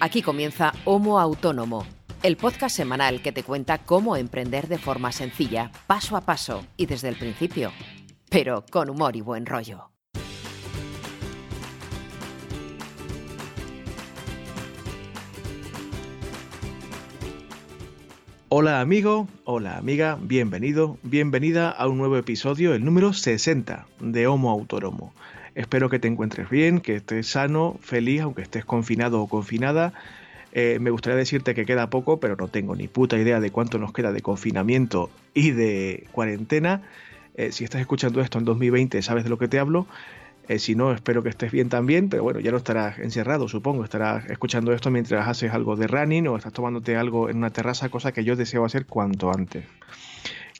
Aquí comienza Homo Autónomo, el podcast semanal que te cuenta cómo emprender de forma sencilla, paso a paso y desde el principio, pero con humor y buen rollo. Hola amigo, hola amiga, bienvenido, bienvenida a un nuevo episodio, el número 60 de Homo Autónomo. Espero que te encuentres bien, que estés sano, feliz, aunque estés confinado o confinada. Eh, me gustaría decirte que queda poco, pero no tengo ni puta idea de cuánto nos queda de confinamiento y de cuarentena. Eh, si estás escuchando esto en 2020, sabes de lo que te hablo. Eh, si no, espero que estés bien también, pero bueno, ya no estarás encerrado, supongo. Estarás escuchando esto mientras haces algo de running o estás tomándote algo en una terraza, cosa que yo deseo hacer cuanto antes.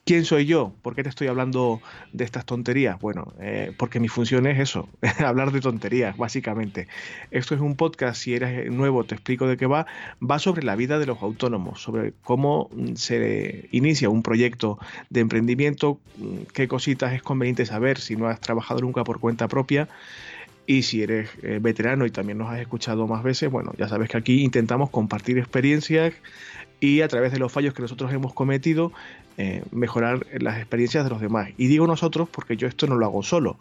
¿Quién soy yo? ¿Por qué te estoy hablando de estas tonterías? Bueno, eh, porque mi función es eso, hablar de tonterías, básicamente. Esto es un podcast, si eres nuevo te explico de qué va, va sobre la vida de los autónomos, sobre cómo se inicia un proyecto de emprendimiento, qué cositas es conveniente saber si no has trabajado nunca por cuenta propia. Y si eres eh, veterano y también nos has escuchado más veces, bueno, ya sabes que aquí intentamos compartir experiencias y a través de los fallos que nosotros hemos cometido, eh, mejorar las experiencias de los demás. Y digo nosotros porque yo esto no lo hago solo.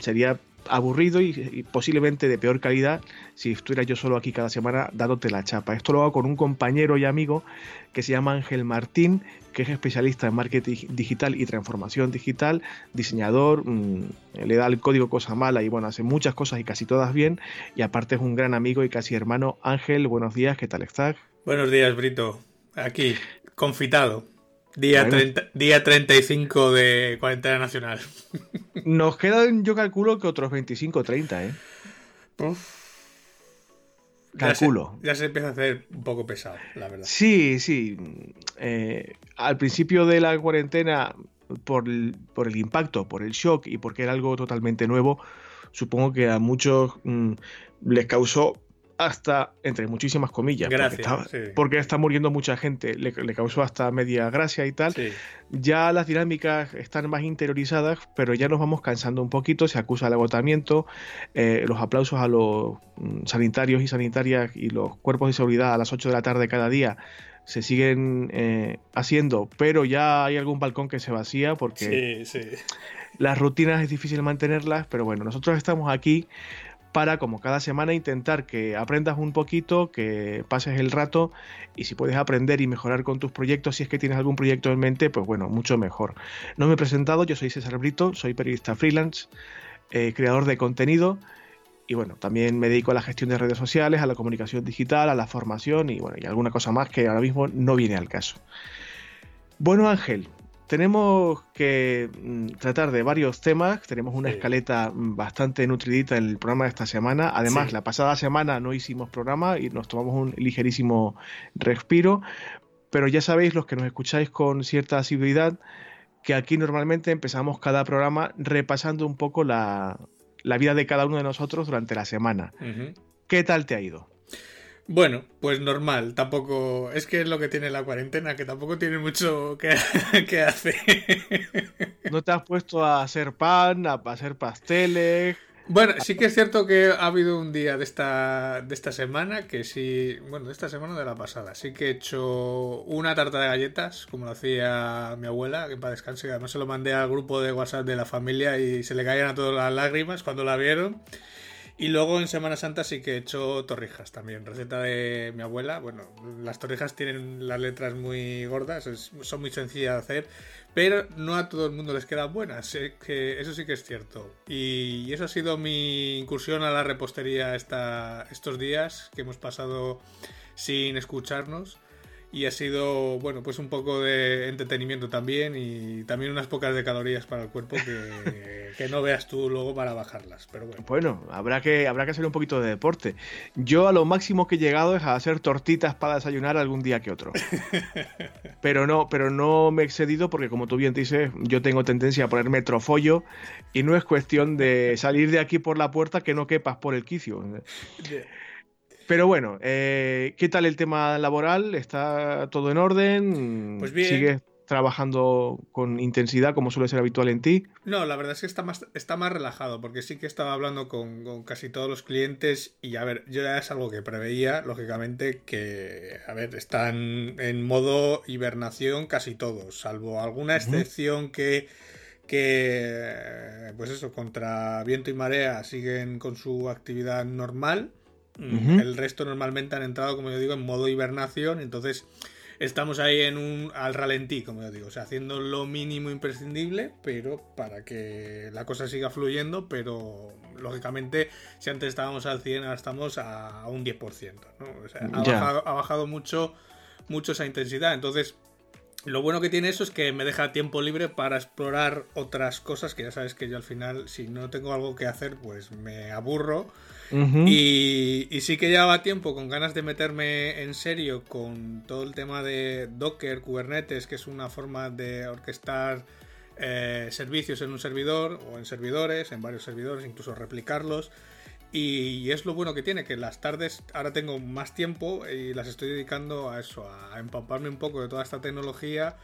Sería aburrido y, posiblemente de peor calidad si estuviera yo solo aquí cada semana dándote la chapa. Esto lo hago con un compañero y amigo que se llama Ángel Martín, que es especialista en marketing digital y transformación digital, diseñador, mm, le da el código cosa mala y bueno, hace muchas cosas y casi todas bien. Y aparte es un gran amigo y casi hermano. Ángel, buenos días, ¿qué tal estás? Buenos días, Brito. Aquí, confitado. Día, día 35 de cuarentena nacional. Nos quedan, yo calculo que otros 25 o 30, ¿eh? Calculo. Ya se, empieza a hacer un poco pesado, la verdad. Sí, sí. Eh, al principio de la cuarentena, por por el, impacto, por el shock y porque era algo totalmente nuevo, supongo que a muchos mm, les causó hasta, entre muchísimas comillas, porque, está, muriendo mucha gente, le, causó hasta media gracia y tal. Ya las dinámicas están más interiorizadas, pero ya nos vamos cansando un poquito, se acusa el agotamiento, eh, los aplausos a los mm, sanitarios y sanitarias y los cuerpos de seguridad a las 8 de la tarde cada día se siguen eh, haciendo, pero ya hay algún balcón que se vacía porque las rutinas es difícil mantenerlas, pero bueno, nosotros estamos aquí para, como cada semana, intentar que aprendas un poquito, que pases el rato y si puedes aprender y mejorar con tus proyectos, si es que tienes algún proyecto en mente, pues bueno, mucho mejor. No me he presentado, yo soy César Brito, soy periodista freelance, eh, creador de contenido y bueno, también me dedico a la gestión de redes sociales, a la comunicación digital, a la formación y bueno, y alguna cosa más que ahora mismo no viene al caso. Bueno, Ángel, tenemos que mm, tratar de varios temas, tenemos una escaleta mm, bastante nutridita en el programa de esta semana. Además, la pasada semana no hicimos programa y nos tomamos un ligerísimo respiro, pero ya sabéis los que nos escucháis con cierta asiduidad que aquí normalmente empezamos cada programa repasando un poco la, vida de cada uno de nosotros durante la semana. ¿Qué tal te ha ido? Bueno, pues normal, tampoco. Es que es lo que tiene la cuarentena, que tampoco tiene mucho que, hacer. ¿No te has puesto a hacer pan, a hacer pasteles? Bueno, sí que es cierto que ha habido un día de esta, de esta semana que sí. Bueno, de esta semana de la pasada. Sí que he hecho una tarta de galletas, como lo hacía mi abuela, que para descanse. Además se lo mandé al grupo de WhatsApp de la familia y se le caían a todas las lágrimas cuando la vieron. Y luego en Semana Santa sí que he hecho torrijas también, receta de mi abuela. Bueno, las torrijas tienen las letras muy gordas, son muy sencillas de hacer, pero no a todo el mundo les quedan buenas, que eso sí que es cierto. Y, eso ha sido mi incursión a la repostería esta, estos días que hemos pasado sin escucharnos y ha sido, bueno, pues un poco de entretenimiento también y también unas pocas de calorías para el cuerpo que, no veas tú luego para bajarlas. Pero bueno. bueno, habrá que, habrá que hacer un poquito de deporte. Yo a lo máximo que he llegado es a hacer tortitas para desayunar algún día que otro. pero no, pero no me he excedido porque como tú bien dices, yo tengo tendencia a ponerme trofollo y no es cuestión de salir de aquí por la puerta que no quepas por el quicio. Pero bueno, eh, ¿qué tal el tema laboral? ¿Está todo en orden? Pues bien. trabajando con intensidad como suele ser habitual en ti? No, la verdad es que está más, está más relajado porque sí que estaba hablando con, casi todos los clientes y a ver, yo ya es algo que preveía, lógicamente, que, a ver, están en modo hibernación casi todos, salvo alguna excepción que que pues eso, contra viento y marea siguen con su actividad normal. El resto normalmente han entrado, como yo digo, en modo hibernación, entonces estamos ahí en un al ralentí, como yo digo, o sea, haciendo lo mínimo imprescindible, pero para que la cosa siga fluyendo, pero lógicamente si antes estábamos al 100, ahora estamos a, un 10%, ¿no? O sea, ha, bajado, ha bajado mucho mucho esa intensidad, entonces lo bueno que tiene eso es que me deja tiempo libre para explorar otras cosas que ya sabes que yo al final, si no tengo algo que hacer, pues me aburro. Y, sí que llevaba tiempo con ganas de meterme en serio con todo el tema de Docker, Kubernetes, que es una forma de orquestar eh, servicios en un servidor o en servidores, en varios servidores, incluso replicarlos. Y es lo bueno que tiene, que las tardes ahora tengo más tiempo y las estoy dedicando a eso, a empaparme un poco de toda esta tecnología.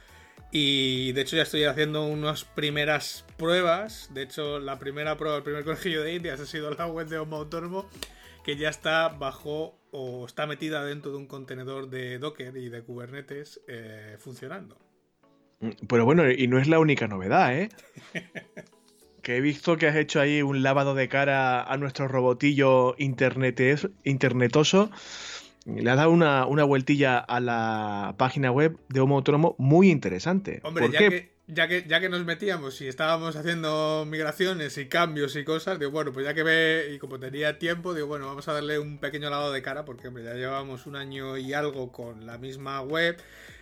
Y de hecho ya estoy haciendo unas primeras pruebas. De hecho, la primera prueba, el primer colegio de Indias ha sido la web de Homo Autónomo, que ya está bajo o está metida dentro de un contenedor de Docker y de Kubernetes eh, funcionando. Pero bueno, y no es la única novedad, ¿eh? que he visto que has hecho ahí un lavado de cara a nuestro robotillo internetoso. Le has dado una, vueltilla a la página web de Homo Autónomo muy interesante. Hombre, ya, Que, ya, que, ya que nos metíamos y estábamos haciendo migraciones y cambios y cosas, digo, bueno, pues ya que ve, y como tenía tiempo, digo, bueno, vamos a darle un pequeño lavado de cara, porque hombre, ya llevamos un año y algo con la misma web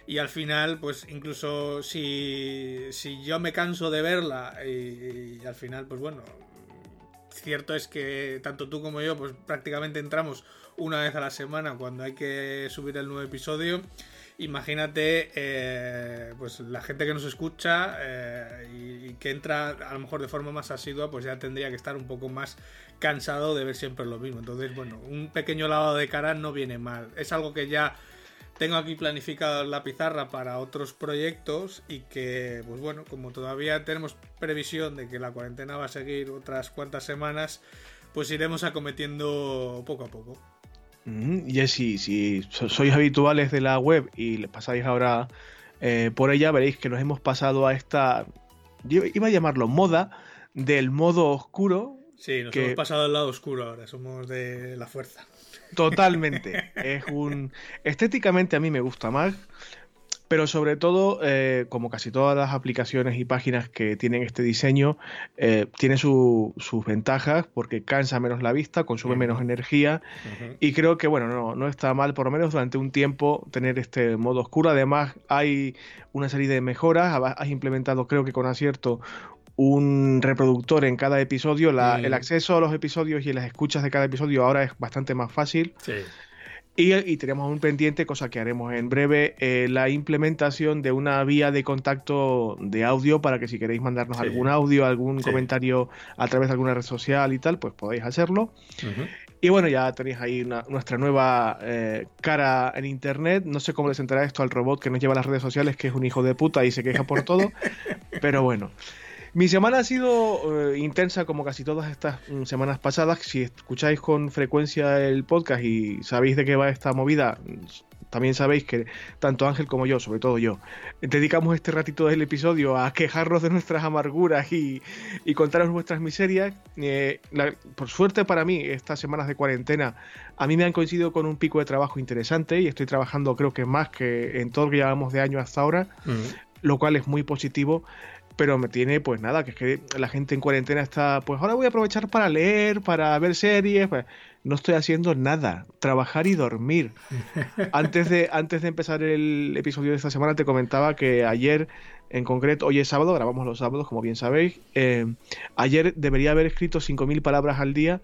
y al final, pues incluso si, si yo me canso de verla y, al final, pues bueno, cierto es que tanto tú como yo, pues prácticamente entramos una vez a la semana cuando hay que subir el nuevo episodio. Imagínate, eh, pues la gente que nos escucha eh, y, que entra a lo mejor de forma más asidua, pues ya tendría que estar un poco más cansado de ver siempre lo mismo. Entonces, bueno, un pequeño lavado de cara no viene mal. Es algo que ya tengo aquí planificado la pizarra para otros proyectos y que, pues bueno, como todavía tenemos previsión de que la cuarentena va a seguir otras cuantas semanas, pues iremos acometiendo poco a poco. Y si, si sois habituales de la web y le pasáis ahora eh, por ella, veréis que nos hemos pasado a esta, yo iba a llamarlo moda, del modo oscuro. Sí, nos hemos pasado al lado oscuro ahora, somos de la fuerza. Totalmente. es un. Estéticamente a mí me gusta más. Pero sobre todo, eh, como casi todas las aplicaciones y páginas que tienen este diseño, eh, tiene sus ventajas porque cansa menos la vista, consume menos energía y creo que, bueno, no, no está mal, por lo menos durante un tiempo, tener este modo oscuro. Además, hay una serie de mejoras, has implementado, creo que con acierto, un reproductor en cada episodio. El acceso a los episodios y las escuchas de cada episodio ahora es bastante más fácil. Y, tenemos un pendiente, cosa que haremos en breve, eh, la implementación de una vía de contacto de audio para que si queréis mandarnos algún audio, algún comentario a través de alguna red social y tal, pues podéis hacerlo. Y bueno, ya tenéis ahí nuestra nueva eh, cara en internet. No sé cómo les entrará esto al robot que nos lleva a las redes sociales, que es un hijo de puta y se queja por todo. pero bueno. Mi semana ha sido eh, intensa como casi todas estas mm, semanas pasadas. Si escucháis con frecuencia el podcast y sabéis de qué va esta movida, también sabéis que tanto Ángel como yo, sobre todo yo, dedicamos este ratito del episodio a quejarnos de nuestras amarguras y, contaros nuestras miserias. Eh, por suerte para mí, estas semanas de cuarentena a mí me han coincidido con un pico de trabajo interesante y estoy trabajando creo que más que en todo lo que llevamos de año hasta ahora, lo cual es muy positivo pero me tiene, pues nada, que es que la gente en cuarentena está, pues ahora voy a aprovechar para leer, para ver series, pues no estoy haciendo nada, trabajar y dormir. antes, de, antes de empezar el episodio de esta semana te comentaba que ayer, en concreto, hoy es sábado, grabamos los sábados, como bien sabéis, eh, ayer debería haber escrito 5.000 palabras al día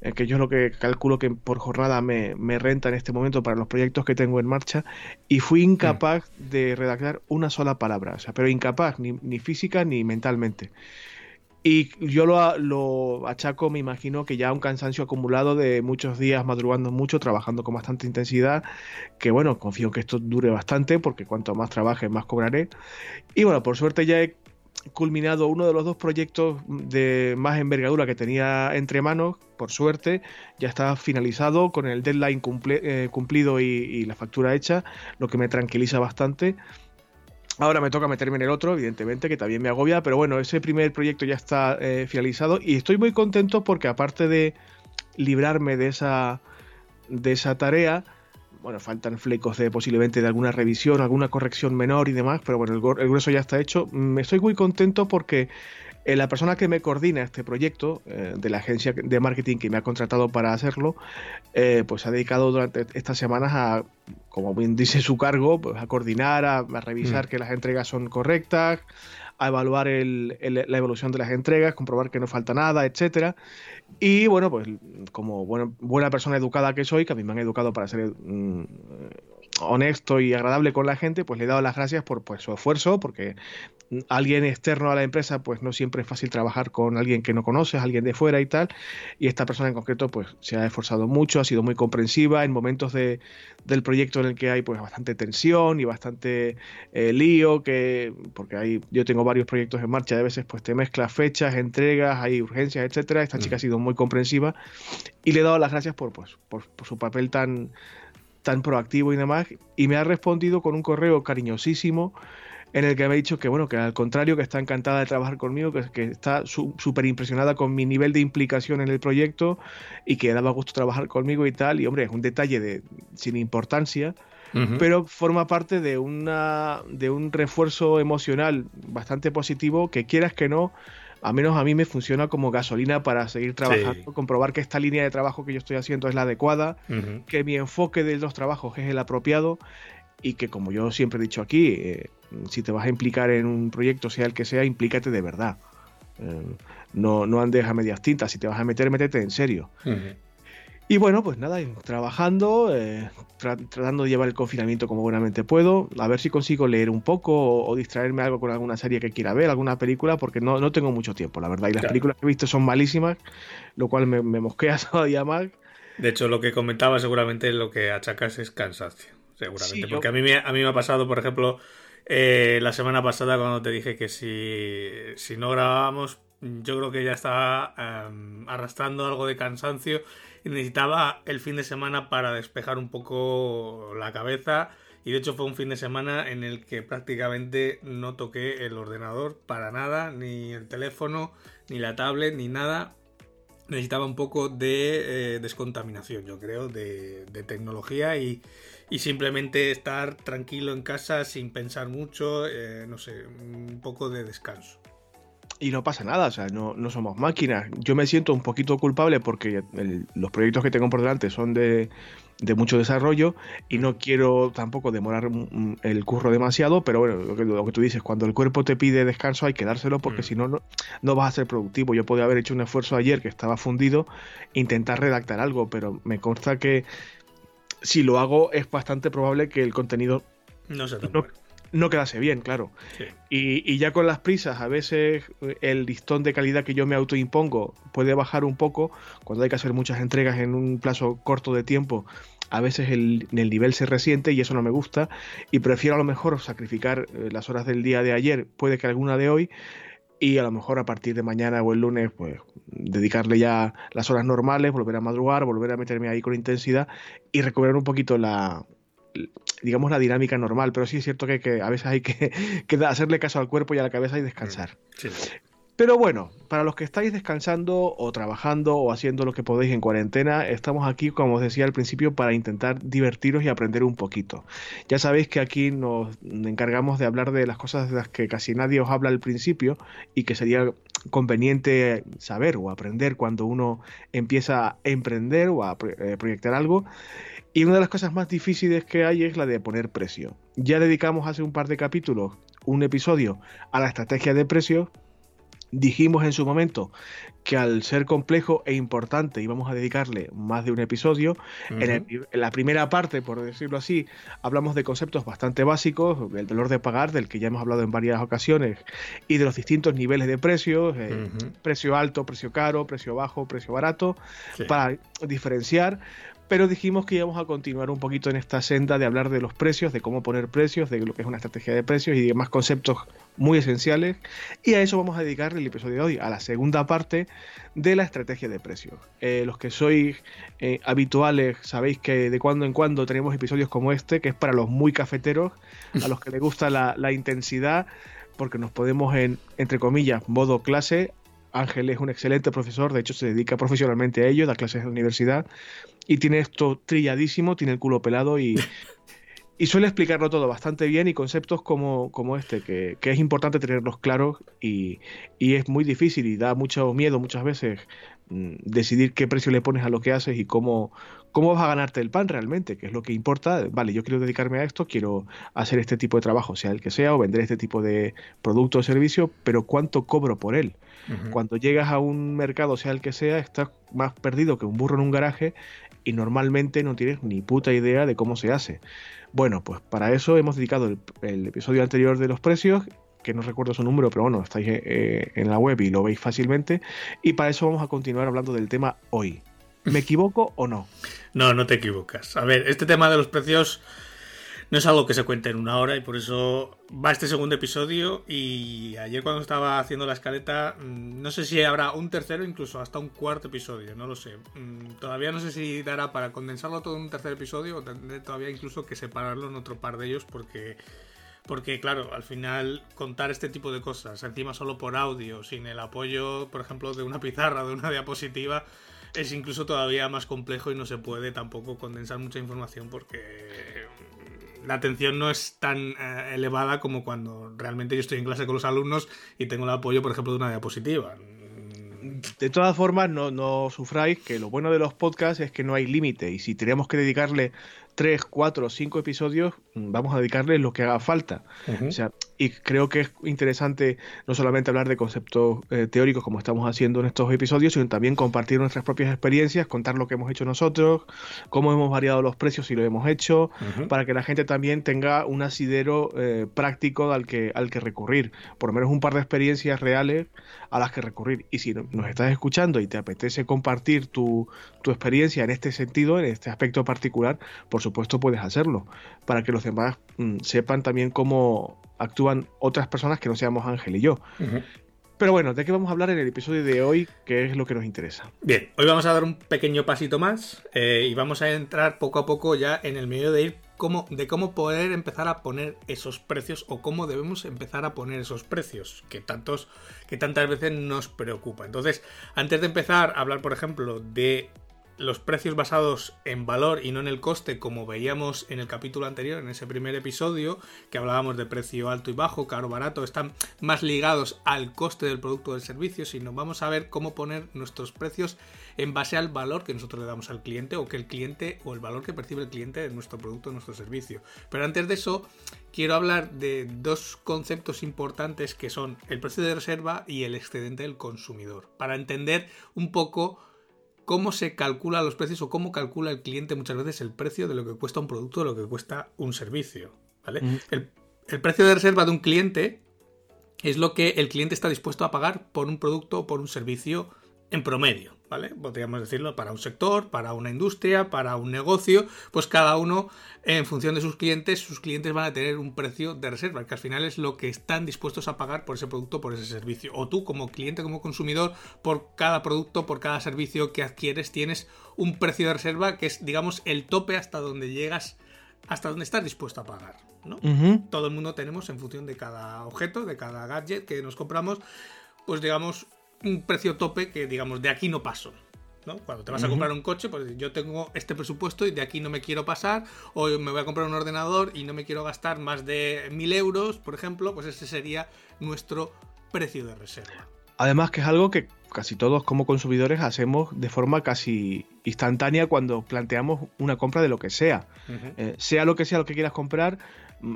eh, que yo es lo que calculo que por jornada me, renta en este momento para los proyectos que tengo en marcha, y fui incapaz de redactar una sola palabra, o sea, pero incapaz, ni, física ni mentalmente. Y yo lo, lo, achaco, me imagino, que ya un cansancio acumulado de muchos días madrugando mucho, trabajando con bastante intensidad, que bueno, confío que esto dure bastante, porque cuanto más trabaje, más cobraré. Y bueno, por suerte ya he culminado uno de los dos proyectos de más envergadura que tenía entre manos, por suerte, ya está finalizado con el deadline eh, cumplido y, la factura hecha, lo que me tranquiliza bastante. Ahora me toca meterme en el otro, evidentemente, que también me agobia, pero bueno, ese primer proyecto ya está eh, finalizado y estoy muy contento porque aparte de librarme de esa, de esa tarea, bueno, faltan flecos de posiblemente de alguna revisión, alguna corrección menor y demás, pero bueno, el, el grueso ya está hecho. Me estoy muy contento porque eh, la persona que me coordina este proyecto, eh, de la agencia de marketing que me ha contratado para hacerlo, eh, pues ha dedicado durante estas semanas a, como bien dice su cargo, pues a coordinar, a, revisar mm. que las entregas son correctas, a evaluar la evolución de las entregas, comprobar que no falta nada, etcétera. Y bueno, pues como buena persona educada que soy, que a mí me han educado para ser mm, honesto y agradable con la gente, pues le he dado las gracias por pues, su esfuerzo, porque alguien externo a la empresa, pues no siempre es fácil trabajar con alguien que no conoces, alguien de fuera y tal. Y esta persona en concreto, pues se ha esforzado mucho, ha sido muy comprensiva en momentos de, del proyecto en el que hay pues bastante tensión y bastante eh, lío, que porque hay, yo tengo varios proyectos en marcha, de veces pues te mezclas fechas, entregas, hay urgencias, etcétera. Esta chica ha sido muy comprensiva y le he dado las gracias por, pues, por su papel tan tan proactivo y demás, y me ha respondido con un correo cariñosísimo en el que me ha dicho que, bueno, que al contrario, que está encantada de trabajar conmigo, que, que está súper impresionada con mi nivel de implicación en el proyecto y que daba gusto trabajar conmigo y tal. Y, hombre, es un detalle de sin importancia, pero forma parte de, una, de un refuerzo emocional bastante positivo que quieras que no, a menos a mí me funciona como gasolina para seguir trabajando, comprobar que esta línea de trabajo que yo estoy haciendo es la adecuada, que mi enfoque de los trabajos es el apropiado y que como yo siempre he dicho aquí, eh, si te vas a implicar en un proyecto, sea el que sea, implícate de verdad. Eh, no, no andes a medias tintas, si te vas a meter, métete en serio. Y bueno, pues nada, trabajando, eh, tratando de llevar el confinamiento como buenamente puedo, a ver si consigo leer un poco o, distraerme algo con alguna serie que quiera ver, alguna película, porque no, no tengo mucho tiempo, la verdad. Y las películas que he visto son malísimas, lo cual me, me mosquea todavía más. De hecho, lo que comentaba seguramente lo que achacas es cansancio, seguramente. porque a, mí me, a mí me ha pasado, por ejemplo, eh, la semana pasada cuando te dije que si, si no grabábamos, yo creo que ya estaba em, arrastrando algo de cansancio y necesitaba el fin de semana para despejar un poco la cabeza. Y de hecho fue un fin de semana en el que prácticamente no toqué el ordenador para nada, ni el teléfono, ni la tablet, ni nada. Necesitaba un poco de eh, descontaminación, yo creo, de, tecnología y, simplemente estar tranquilo en casa sin pensar mucho, eh, no sé, un poco de descanso y no pasa nada, o sea, no, somos máquinas. Yo me siento un poquito culpable porque los proyectos que tengo por delante son de, mucho desarrollo y no quiero tampoco demorar el curro demasiado, pero bueno, lo que, tú dices, cuando el cuerpo te pide descanso hay que dárselo porque mm. si no, no vas a ser productivo. Yo podía haber hecho un esfuerzo ayer que estaba fundido, intentar redactar algo, pero me consta que si lo hago es bastante probable que el contenido no se no quedase bien, claro. Y, ya con las prisas, a veces el listón de calidad que yo me autoimpongo puede bajar un poco cuando hay que hacer muchas entregas en un plazo corto de tiempo. A veces el, el nivel se resiente y eso no me gusta y prefiero a lo mejor sacrificar eh, las horas del día de ayer, puede que alguna de hoy, y a lo mejor a partir de mañana o el lunes, pues dedicarle ya las horas normales, volver a madrugar, volver a meterme ahí con intensidad y recuperar un poquito la, digamos, la dinámica normal, pero sí es cierto que, a veces hay que, hacerle caso al cuerpo y a la cabeza y descansar. Mm, pero bueno, para los que estáis descansando o trabajando o haciendo lo que podéis en cuarentena, estamos aquí, como os decía al principio, para intentar divertiros y aprender un poquito. Ya sabéis que aquí nos encargamos de hablar de las cosas de las que casi nadie os habla al principio y que sería conveniente saber o aprender cuando uno empieza a emprender o a eh, proyectar algo. Y una de las cosas más difíciles que hay es la de poner precio. Ya dedicamos hace un par de capítulos un episodio a la estrategia de precios Dijimos en su momento que al ser complejo e importante íbamos a dedicarle más de un episodio. en, la primera parte, por decirlo así, hablamos de conceptos bastante básicos, del valor de pagar, del que ya hemos hablado en varias ocasiones, y de los distintos niveles de precios, eh, precio alto, precio caro, precio bajo, precio barato, para diferenciar pero dijimos que íbamos a continuar un poquito en esta senda de hablar de los precios, de cómo poner precios, de lo que es una estrategia de precios y demás conceptos muy esenciales. Y a eso vamos a dedicar el episodio de hoy, a la segunda parte de la estrategia de precios. Eh, los que sois eh, habituales sabéis que de cuando en cuando tenemos episodios como este, que es para los muy cafeteros, a los que les gusta la, la intensidad, porque nos podemos en, entre comillas, modo clase, Ángel es un excelente profesor, de hecho se dedica profesionalmente a ello, da clases en la universidad y tiene esto trilladísimo, tiene el culo pelado y, y suele explicarlo todo bastante bien y conceptos como, como este, que, es importante tenerlos claros y, y, es muy difícil y da mucho miedo muchas veces mm, decidir qué precio le pones a lo que haces y cómo, cómo vas a ganarte el pan realmente, que es lo que importa. Vale, yo quiero dedicarme a esto, quiero hacer este tipo de trabajo, sea el que sea, o vender este tipo de producto o servicio, pero ¿cuánto cobro por él? Cuando llegas a un mercado, sea el que sea, estás más perdido que un burro en un garaje y normalmente no tienes ni puta idea de cómo se hace. Bueno, pues para eso hemos dedicado el, episodio anterior de los precios que no recuerdo su número, pero bueno, estáis eh, en la web y lo veis fácilmente. Y para eso vamos a continuar hablando del tema hoy. ¿Me equivoco o no? No, no te equivocas. A ver, este tema de los precios no es algo que se cuente en una hora y por eso va este segundo episodio y ayer cuando estaba haciendo la escaleta mm, no sé si habrá un tercero incluso hasta un cuarto episodio, no lo sé. Mm, todavía no sé si dará para condensarlo todo en un tercer episodio o tendré todavía incluso que separarlo en otro par de ellos porque... Porque, claro, al final contar este tipo de cosas, encima solo por audio, sin el apoyo, por ejemplo, de una pizarra, de una diapositiva, es incluso todavía más complejo y no se puede tampoco condensar mucha información porque la atención no es tan eh, elevada como cuando realmente yo estoy en clase con los alumnos y tengo el apoyo, por ejemplo, de una diapositiva. De todas formas, no, no sufráis que lo bueno de los podcasts es que no hay límite y si tenemos que dedicarle tres, cuatro, cinco episodios, mm, vamos a dedicarle lo que haga falta. O sea, y creo que es interesante no solamente hablar de conceptos eh, teóricos como estamos haciendo en estos episodios, sino también compartir nuestras propias experiencias, contar lo que hemos hecho nosotros, cómo hemos variado los precios y lo hemos hecho, para que la gente también tenga un asidero eh, práctico al que, al que recurrir, por lo menos un par de experiencias reales a las que recurrir. Y si nos estás escuchando y te apetece compartir tu, tu experiencia en este sentido, en este aspecto particular, por supuesto puedes hacerlo, para que los demás mm, sepan también cómo actúan otras personas que no seamos Ángel y yo. Pero bueno, ¿de qué vamos a hablar en el episodio de hoy? ¿Qué es lo que nos interesa? Bien, hoy vamos a dar un pequeño pasito más eh, y vamos a entrar poco a poco ya en el medio de ir cómo, de cómo poder empezar a poner esos precios o cómo debemos empezar a poner esos precios que, tantos, que tantas veces nos preocupa. Entonces, antes de empezar a hablar, por ejemplo, de los precios basados en valor y no en el coste, como veíamos en el capítulo anterior, en ese primer episodio, que hablábamos de precio alto y bajo, caro, barato, están más ligados al coste del producto o del servicio, sino vamos a ver cómo poner nuestros precios en base al valor que nosotros le damos al cliente o que el cliente o el valor que percibe el cliente de nuestro producto o nuestro servicio. Pero antes de eso, quiero hablar de dos conceptos importantes que son el precio de reserva y el excedente del consumidor, para entender un poco cómo se calcula los precios o cómo calcula el cliente muchas veces el precio de lo que cuesta un producto o lo que cuesta un servicio. ¿vale? El, el, precio de reserva de un cliente es lo que el cliente está dispuesto a pagar por un producto o por un servicio en promedio. ¿Vale? Podríamos decirlo para un sector, para una industria, para un negocio, pues cada uno en función de sus clientes, sus clientes van a tener un precio de reserva, que al final es lo que están dispuestos a pagar por ese producto, por ese servicio. O tú como cliente, como consumidor, por cada producto, por cada servicio que adquieres, tienes un precio de reserva que es, digamos, el tope hasta donde llegas, hasta donde estás dispuesto a pagar. ¿no? Todo el mundo tenemos en función de cada objeto, de cada gadget que nos compramos, pues digamos un precio tope que, digamos, de aquí no paso. ¿no? Cuando te vas a comprar un coche, pues yo tengo este presupuesto y de aquí no me quiero pasar, o me voy a comprar un ordenador y no me quiero gastar más de mil euros, por ejemplo, pues ese sería nuestro precio de reserva. Además que es algo que casi todos como consumidores hacemos de forma casi instantánea cuando planteamos una compra de lo que sea. Eh, sea lo que sea lo que quieras comprar,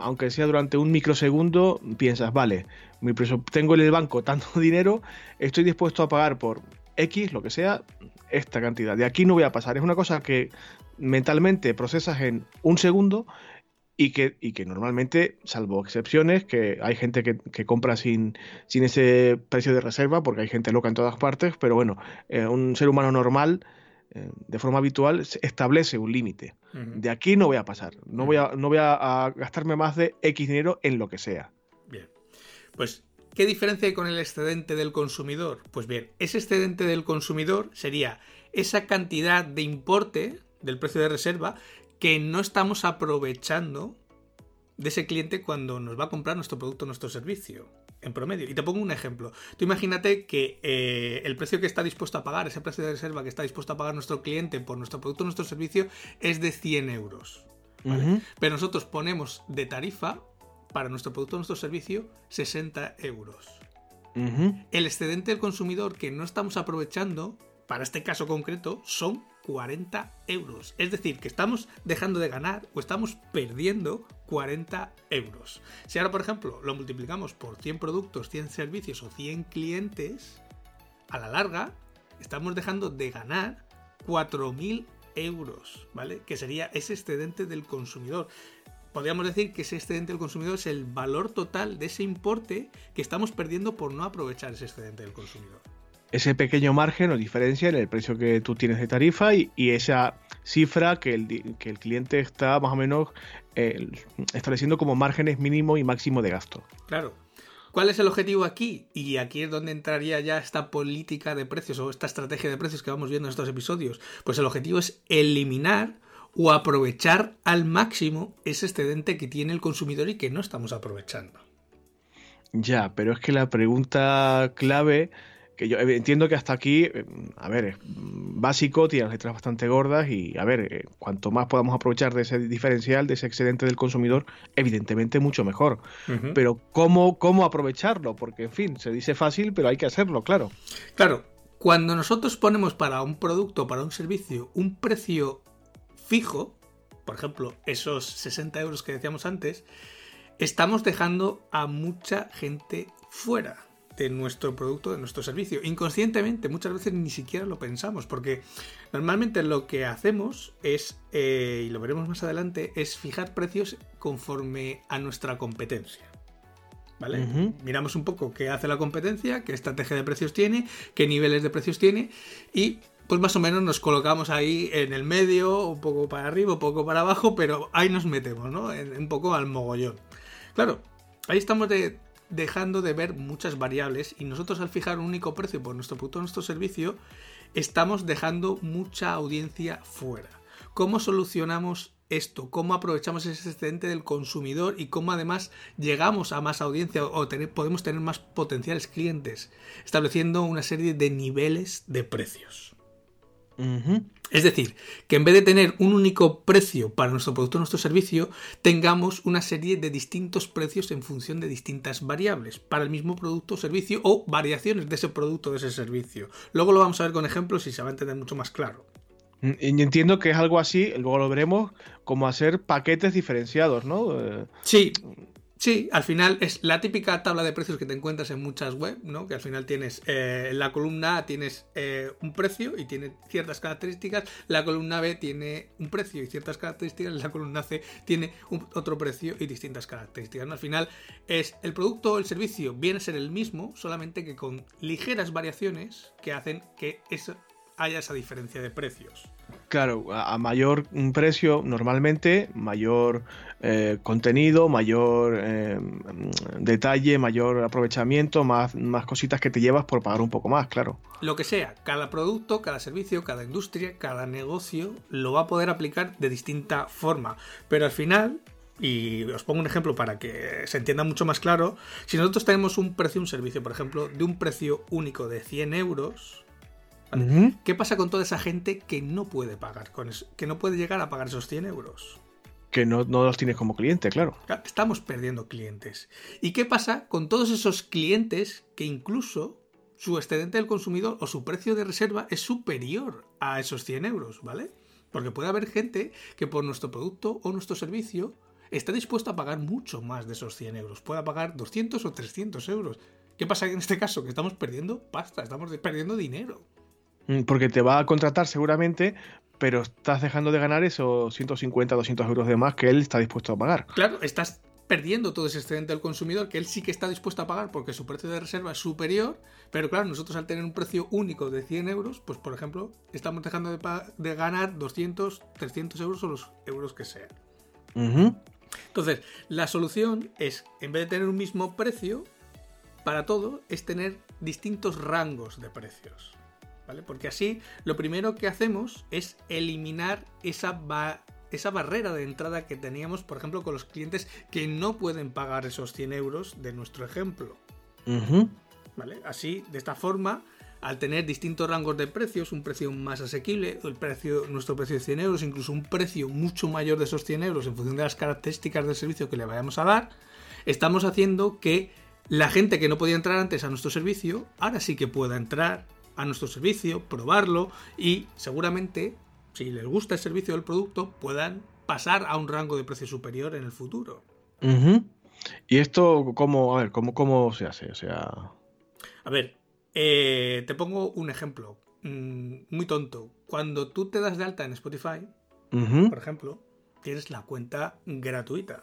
aunque sea durante un microsegundo, piensas, vale, tengo en el banco tanto dinero, estoy dispuesto a pagar por X, lo que sea, esta cantidad. De aquí no voy a pasar. Es una cosa que mentalmente procesas en un segundo y que, y que normalmente, salvo excepciones, que hay gente que, compra sin, sin ese precio de reserva, porque hay gente loca en todas partes, pero bueno, eh, un ser humano normal, eh, de forma habitual, establece un límite. De aquí no voy a pasar, no voy, a, no voy a, gastarme más de X dinero en lo que sea. Bien, pues ¿Qué diferencia hay con el excedente del consumidor? Pues bien, ese excedente del consumidor sería esa cantidad de importe del precio de reserva que no estamos aprovechando de ese cliente cuando nos va a comprar nuestro producto o nuestro servicio, en promedio. Y te pongo un ejemplo. Tú imagínate que eh, el precio que está dispuesto a pagar, ese precio de reserva que está dispuesto a pagar nuestro cliente por nuestro producto o nuestro servicio, es de 100 euros. Pero nosotros ponemos de tarifa para nuestro producto o nuestro servicio 60 euros. El excedente del consumidor que no estamos aprovechando, para este caso concreto, son 40 euros. Es decir, que estamos dejando de ganar o estamos perdiendo 40 euros. Si ahora, por ejemplo, lo multiplicamos por 100 productos, 100 servicios o 100 clientes, a la larga estamos dejando de ganar 4.000 euros, ¿vale? Que sería ese excedente del consumidor. Podríamos decir que ese excedente del consumidor es el valor total de ese importe que estamos perdiendo por no aprovechar ese excedente del consumidor ese pequeño margen o diferencia en el precio que tú tienes de tarifa y, esa cifra que el, que el, cliente está más o menos eh, estableciendo como márgenes mínimo y máximo de gasto. Claro. ¿Cuál es el objetivo aquí? Y aquí es donde entraría ya esta política de precios o esta estrategia de precios que vamos viendo en estos episodios. Pues el objetivo es eliminar o aprovechar al máximo ese excedente que tiene el consumidor y que no estamos aprovechando. Ya, pero es que la pregunta clave que yo entiendo que hasta aquí, eh, a ver, es básico, tiene las letras bastante gordas y, a ver, eh, cuanto más podamos aprovechar de ese diferencial, de ese excedente del consumidor, evidentemente mucho mejor. Pero ¿cómo, ¿cómo aprovecharlo? Porque, en fin, se dice fácil, pero hay que hacerlo, claro. Claro, cuando nosotros ponemos para un producto, para un servicio, un precio fijo, por ejemplo, esos 60 euros que decíamos antes, estamos dejando a mucha gente fuera de nuestro producto, de nuestro servicio. Inconscientemente, muchas veces ni siquiera lo pensamos, porque normalmente lo que hacemos es, eh, y lo veremos más adelante, es fijar precios conforme a nuestra competencia. ¿Vale? Miramos un poco qué hace la competencia, qué estrategia de precios tiene, qué niveles de precios tiene y pues más o menos nos colocamos ahí en el medio, un poco para arriba, un poco para abajo, pero ahí nos metemos, ¿no? un poco al mogollón. Claro, ahí estamos de, dejando de ver muchas variables y nosotros al fijar un único precio por nuestro producto o nuestro servicio, estamos dejando mucha audiencia fuera. ¿Cómo solucionamos esto? ¿Cómo aprovechamos ese excedente del consumidor y cómo además llegamos a más audiencia o podemos tener más potenciales clientes? Estableciendo una serie de niveles de precios. Es decir, que en vez de tener un único precio para nuestro producto o nuestro servicio, tengamos una serie de distintos precios en función de distintas variables para el mismo producto o servicio o variaciones de ese producto o de ese servicio. Luego lo vamos a ver con ejemplos y se va a entender mucho más claro. Mm, y entiendo que es algo así, luego lo veremos, como hacer paquetes diferenciados, ¿no? Eh, sí, Sí, al final es la típica tabla de precios que te encuentras en muchas web, ¿no? Que al final tienes eh, la columna tienes eh, un precio y tiene ciertas características, la columna B tiene un precio y ciertas características, la columna C tiene otro precio y distintas características. Al final es el producto o el servicio viene a ser el mismo, solamente que con ligeras variaciones que hacen que eso, haya esa diferencia de precios. Claro, a, mayor precio normalmente, mayor eh, contenido, mayor eh, detalle, mayor aprovechamiento, más, más cositas que te llevas por pagar un poco más, claro. Lo que sea, cada producto, cada servicio, cada industria, cada negocio lo va a poder aplicar de distinta forma. Pero al final, y os pongo un ejemplo para que se entienda mucho más claro, si nosotros tenemos un precio, un servicio, por ejemplo, de un precio único de 100 euros, ¿Qué pasa con toda esa gente que no puede pagar, con eso, que no puede llegar a pagar esos 100 euros? Que no, no los tienes como cliente, claro. Estamos perdiendo clientes. ¿Y qué pasa con todos esos clientes que incluso su excedente del consumidor o su precio de reserva es superior a esos 100 euros, ¿vale? Porque puede haber gente que por nuestro producto o nuestro servicio está dispuesta a pagar mucho más de esos 100 euros. Puede pagar 200 o 300 euros. ¿Qué pasa en este caso? Que estamos perdiendo pasta, estamos perdiendo dinero. Mm, porque te va a contratar seguramente, pero estás dejando de ganar esos 150, 200 euros de más que él está dispuesto a pagar. Claro, estás perdiendo todo ese excedente del consumidor que él sí que está dispuesto a pagar porque su precio de reserva es superior, pero claro, nosotros al tener un precio único de 100 euros, pues por ejemplo, estamos dejando de, ganar 200, 300 euros o los euros que sean. Entonces, la solución es, en vez de tener un mismo precio para todo, es tener distintos rangos de precios. ¿Vale? Porque así lo primero que hacemos es eliminar esa, esa barrera de entrada que teníamos, por ejemplo, con los clientes que no pueden pagar esos 100 euros de nuestro ejemplo. ¿Vale? Así, de esta forma, al tener distintos rangos de precios, un precio más asequible, el precio, nuestro precio de 100 euros, incluso un precio mucho mayor de esos 100 euros en función de las características del servicio que le vayamos a dar, estamos haciendo que la gente que no podía entrar antes a nuestro servicio, ahora sí que pueda entrar a nuestro servicio, probarlo y seguramente, si les gusta el servicio del producto, puedan pasar a un rango de precio superior en el futuro. ¿Y esto cómo, a ver, cómo, cómo se hace? O sea... A ver, eh, te pongo un ejemplo mm, muy tonto. Cuando tú te das de alta en Spotify, por ejemplo, tienes la cuenta gratuita.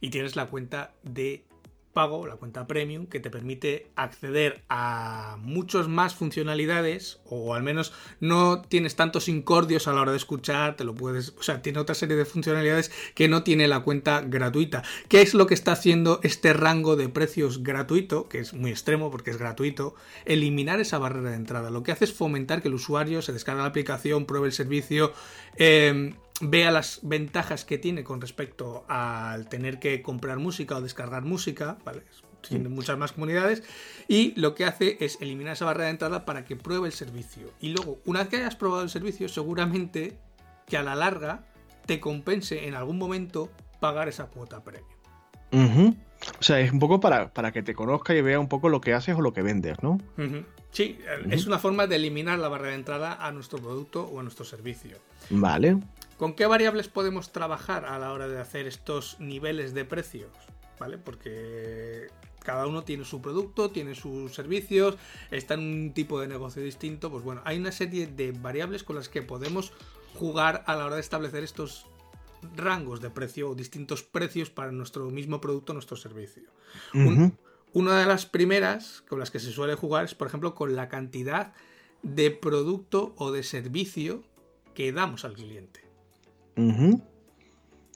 Y tienes la cuenta de pago, la cuenta premium, que te permite acceder a muchas más funcionalidades, o al menos no tienes tantos incordios a la hora de escuchar, te lo puedes, o sea, tiene otra serie de funcionalidades que no tiene la cuenta gratuita. ¿Qué es lo que está haciendo este rango de precios gratuito, que es muy extremo porque es gratuito? Eliminar esa barrera de entrada. Lo que hace es fomentar que el usuario se descargue la aplicación, pruebe el servicio, eh, vea las ventajas que tiene con respecto al tener que comprar música o descargar música, ¿vale? Tiene muchas más comunidades y lo que hace es eliminar esa barrera de entrada para que pruebe el servicio. Y luego, una vez que hayas probado el servicio, seguramente que a la larga te compense en algún momento pagar esa cuota premium. O sea, es un poco para, para, que te conozca y vea un poco lo que haces o lo que vendes, ¿no? Sí, es una forma de eliminar la barrera de entrada a nuestro producto o a nuestro servicio. Vale. ¿Con qué variables podemos trabajar a la hora de hacer estos niveles de precios? ¿Vale? Porque cada uno tiene su producto, tiene sus servicios, está en un tipo de negocio distinto. Pues bueno, hay una serie de variables con las que podemos jugar a la hora de establecer estos rangos de precio o distintos precios para nuestro mismo producto, nuestro servicio. una de las primeras con las que se suele jugar es, por ejemplo, con la cantidad de producto o de servicio que damos al cliente.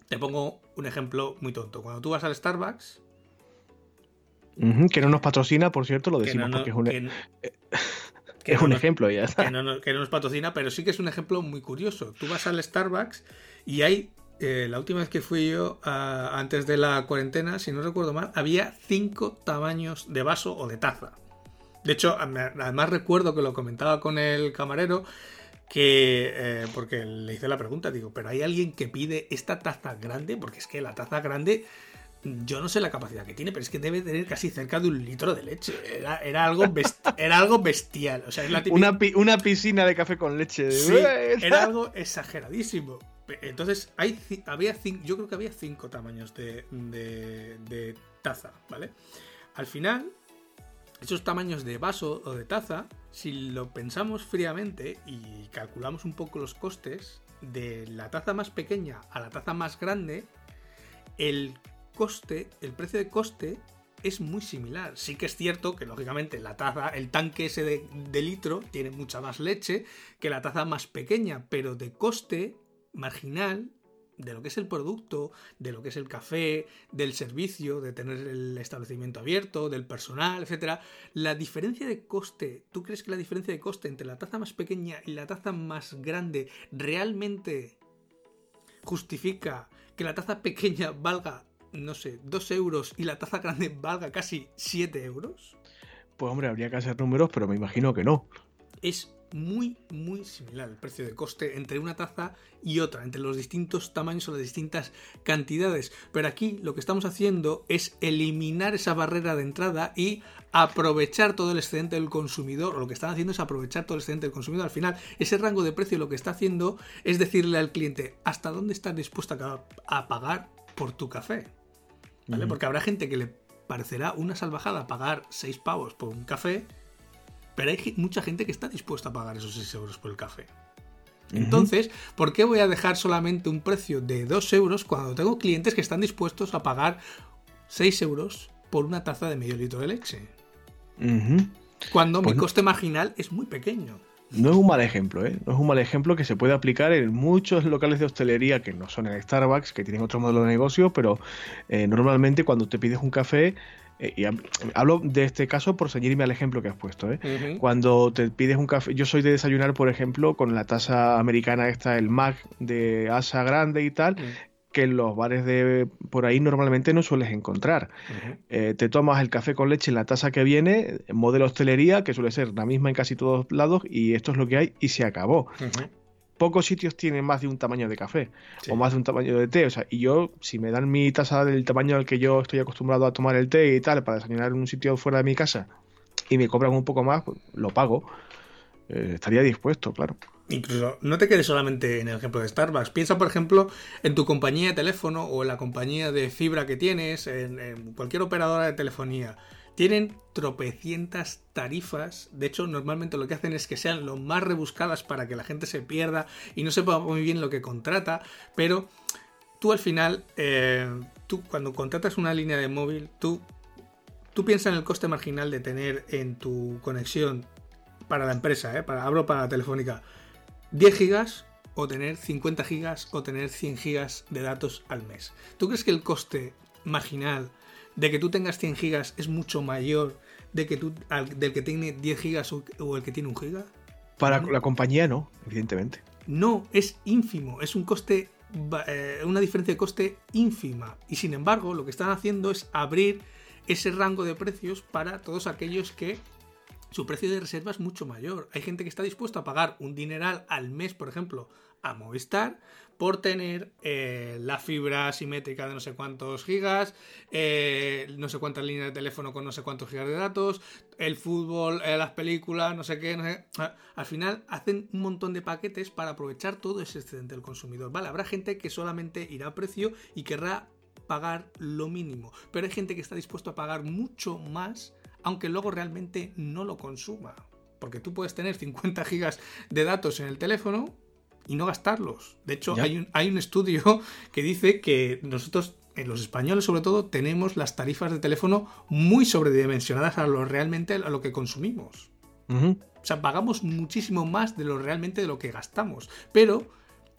Te pongo un ejemplo muy tonto. Cuando tú vas al Starbucks. que no nos patrocina, por cierto, lo decimos porque es un, que, es un ejemplo ya Que no, nos patrocina, pero sí que es un ejemplo muy curioso. Tú vas al Starbucks y hay. Eh, la última vez que fui yo, antes de la cuarentena, si no recuerdo mal, había cinco tamaños de vaso o de taza. De hecho, además recuerdo que lo comentaba con el camarero que eh, porque le hice la pregunta, digo, pero hay alguien que pide esta taza grande, porque es que la taza grande, yo no sé la capacidad que tiene, pero es que debe tener casi cerca de un litro de leche. Era, algo, era algo bestial. O sea, una, piscina de café con leche. era algo exageradísimo. Entonces, hay, había yo creo que había cinco tamaños de, de taza, ¿vale? Al final, esos tamaños de vaso o de taza, si lo pensamos fríamente y calculamos un poco los costes, de la taza más pequeña a la taza más grande, el coste, el precio de coste es muy similar. Sí que es cierto que lógicamente la taza, el tanque ese de, de, litro tiene mucha más leche que la taza más pequeña, pero de coste marginal de lo que es el producto, de lo que es el café, del servicio, de tener el establecimiento abierto, del personal, etcétera, la diferencia de coste, ¿tú crees que la diferencia de coste entre la taza más pequeña y la taza más grande realmente justifica que la taza pequeña valga, no sé, 2 euros y la taza grande valga casi 7 euros? Pues hombre, habría que hacer números, pero me imagino que no. Es muy, muy similar el precio de coste entre una taza y otra, entre los distintos tamaños o las distintas cantidades. Pero aquí lo que estamos haciendo es eliminar esa barrera de entrada y aprovechar todo el excedente del consumidor, o lo que están haciendo es aprovechar todo el excedente del consumidor. Al final, ese rango de precio lo que está haciendo es decirle al cliente hasta dónde estás dispuesto a, pagar por tu café. ¿Vale? Porque habrá gente que le parecerá una salvajada pagar 6 pavos por un café, pero hay mucha gente que está dispuesta a pagar esos 6 euros por el café. Entonces, ¿por qué voy a dejar solamente un precio de 2 euros cuando tengo clientes que están dispuestos a pagar 6 euros por una taza de medio litro de leche? Cuando mi pues coste marginal es muy pequeño. No es un mal ejemplo, ¿eh? No es un mal ejemplo que se puede aplicar en muchos locales de hostelería que no son el Starbucks, que tienen otro modelo de negocio, pero eh, normalmente cuando te pides un café, y hablo de este caso por seguirme al ejemplo que has puesto, ¿eh? Cuando te pides un café, yo soy de desayunar, por ejemplo, con la taza americana esta, el Mac de asa grande y tal, que en los bares de por ahí normalmente no sueles encontrar. Eh, te tomas el café con leche en la taza que viene, modelo hostelería, que suele ser la misma en casi todos lados, y esto es lo que hay y se acabó. Pocos sitios tienen más de un tamaño de café o más de un tamaño de té. O sea, y yo, si me dan mi taza del tamaño al que yo estoy acostumbrado a tomar el té y tal, para desayunar en un sitio fuera de mi casa, y me cobran un poco más, pues, lo pago. Eh, estaría dispuesto, claro. Incluso no te quedes solamente en el ejemplo de Starbucks. Piensa, por ejemplo, en tu compañía de teléfono o en la compañía de fibra que tienes, en, cualquier operadora de telefonía. Tienen tropecientas tarifas. De hecho, normalmente lo que hacen es que sean lo más rebuscadas para que la gente se pierda y no sepa muy bien lo que contrata. Pero tú al final, eh, tú cuando contratas una línea de móvil, tú, tú piensas en el coste marginal de tener en tu conexión para la empresa, ¿eh? para, abro para la telefónica 10 gigas o tener 50 gigas o tener 100 gigas de datos al mes. ¿Tú crees que el coste marginal de que tú tengas 100 gigas es mucho mayor de que tú, del que tiene 10 gigas o, el que tiene 1 giga? Para la compañía no, evidentemente. No, es ínfimo, es un coste, eh, una diferencia de coste ínfima. Y sin embargo, lo que están haciendo es abrir ese rango de precios para todos aquellos que su precio de reserva es mucho mayor. Hay gente que está dispuesta a pagar un dineral al mes, por ejemplo, a Movistar por tener eh, la fibra simétrica de no sé cuántos gigas, eh, no sé cuántas líneas de teléfono con no sé cuántos gigas de datos, el fútbol, eh, las películas, no sé qué, no sé. Al final hacen un montón de paquetes para aprovechar todo ese excedente del consumidor. Vale, habrá gente que solamente irá a precio y querrá pagar lo mínimo, pero hay gente que está dispuesto a pagar mucho más aunque luego realmente no lo consuma. Porque tú puedes tener 50 gigas de datos en el teléfono y no gastarlos. De hecho, hay un, hay un, estudio que dice que nosotros, en los españoles sobre todo, tenemos las tarifas de teléfono muy sobredimensionadas a lo realmente a lo que consumimos. O sea, pagamos muchísimo más de lo realmente de lo que gastamos. Pero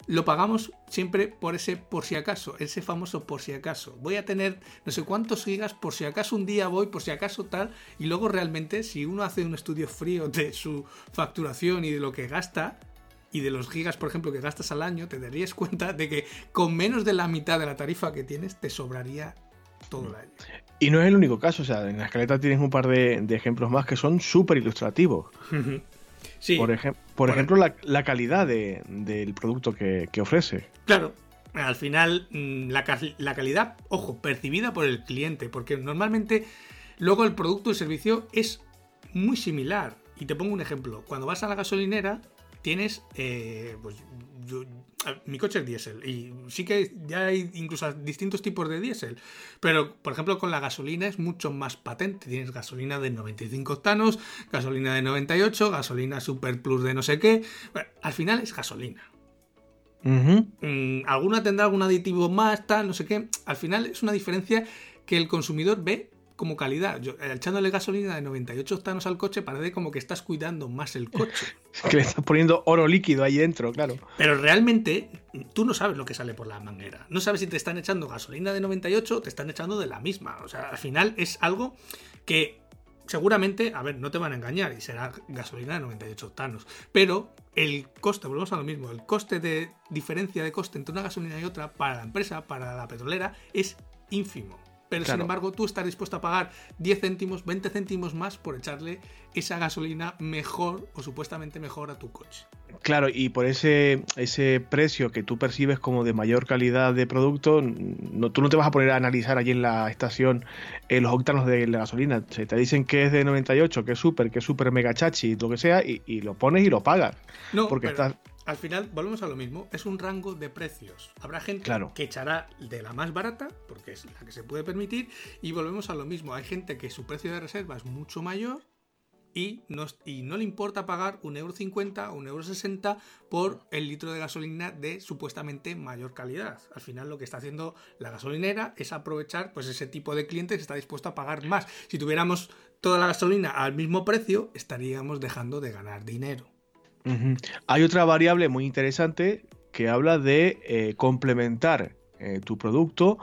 lo pagamos siempre por ese por si acaso, ese famoso por si acaso. Voy a tener no sé cuántos gigas por si acaso un día voy, por si acaso tal, y luego realmente si uno hace un estudio frío de su facturación y de lo que gasta, y de los gigas, por ejemplo, que gastas al año, te darías cuenta de que con menos de la mitad de la tarifa que tienes, te sobraría todo el año. Y no es el único caso, o sea, en la escaleta tienes un par de, ejemplos más que son súper ilustrativos. por, ejemplo, la, calidad del producto que, ofrece. Claro, al final mm, la, calidad, ojo, percibida por el cliente, porque normalmente luego el producto y servicio es muy similar. Y te pongo un ejemplo, cuando vas a la gasolinera tienes, eh, pues mi coche es diésel y sí que ya hay incluso distintos tipos de diésel, pero por ejemplo con la gasolina es mucho más patente. Tienes gasolina de 95 octanos, gasolina de 98, gasolina super plus de no sé qué. al final es gasolina. Mm, alguna tendrá algún aditivo más, tal, no sé qué. Al final es una diferencia que el consumidor ve como calidad. Yo, eh, echándole gasolina de 98 octanos al coche parece como que estás cuidando más el coche. que le estás poniendo oro líquido ahí dentro, claro. Pero realmente tú no sabes lo que sale por la manguera. No sabes si te están echando gasolina de 98 o te están echando de la misma. O sea, al final es algo que seguramente, a ver, no te van a engañar y será gasolina de 98 octanos. Pero el coste, volvemos a lo mismo, el coste de diferencia de coste entre una gasolina y otra para la empresa, para la petrolera, es ínfimo. Pero sin embargo, tú estás dispuesto a pagar 10 céntimos, 20 céntimos más por echarle esa gasolina mejor o supuestamente mejor a tu coche. Claro, y por ese, ese precio que tú percibes como de mayor calidad de producto, no, tú no te vas a poner a analizar allí en la estación eh, los octanos de la gasolina. Se te dicen que es de 98, que es súper, que es súper mega chachi, lo que sea, y, lo pones y lo pagas. No, porque estás al final volvemos a lo mismo, es un rango de precios. Habrá gente que echará de la más barata, porque es la que se puede permitir, y volvemos a lo mismo. Hay gente que su precio de reserva es mucho mayor y no, y no le importa pagar un euro o un euro por el litro de gasolina de supuestamente mayor calidad. Al final lo que está haciendo la gasolinera es aprovechar pues ese tipo de clientes que está dispuesto a pagar más. Si tuviéramos toda la gasolina al mismo precio, estaríamos dejando de ganar dinero. Hay otra variable muy interesante que habla de eh, complementar eh, tu producto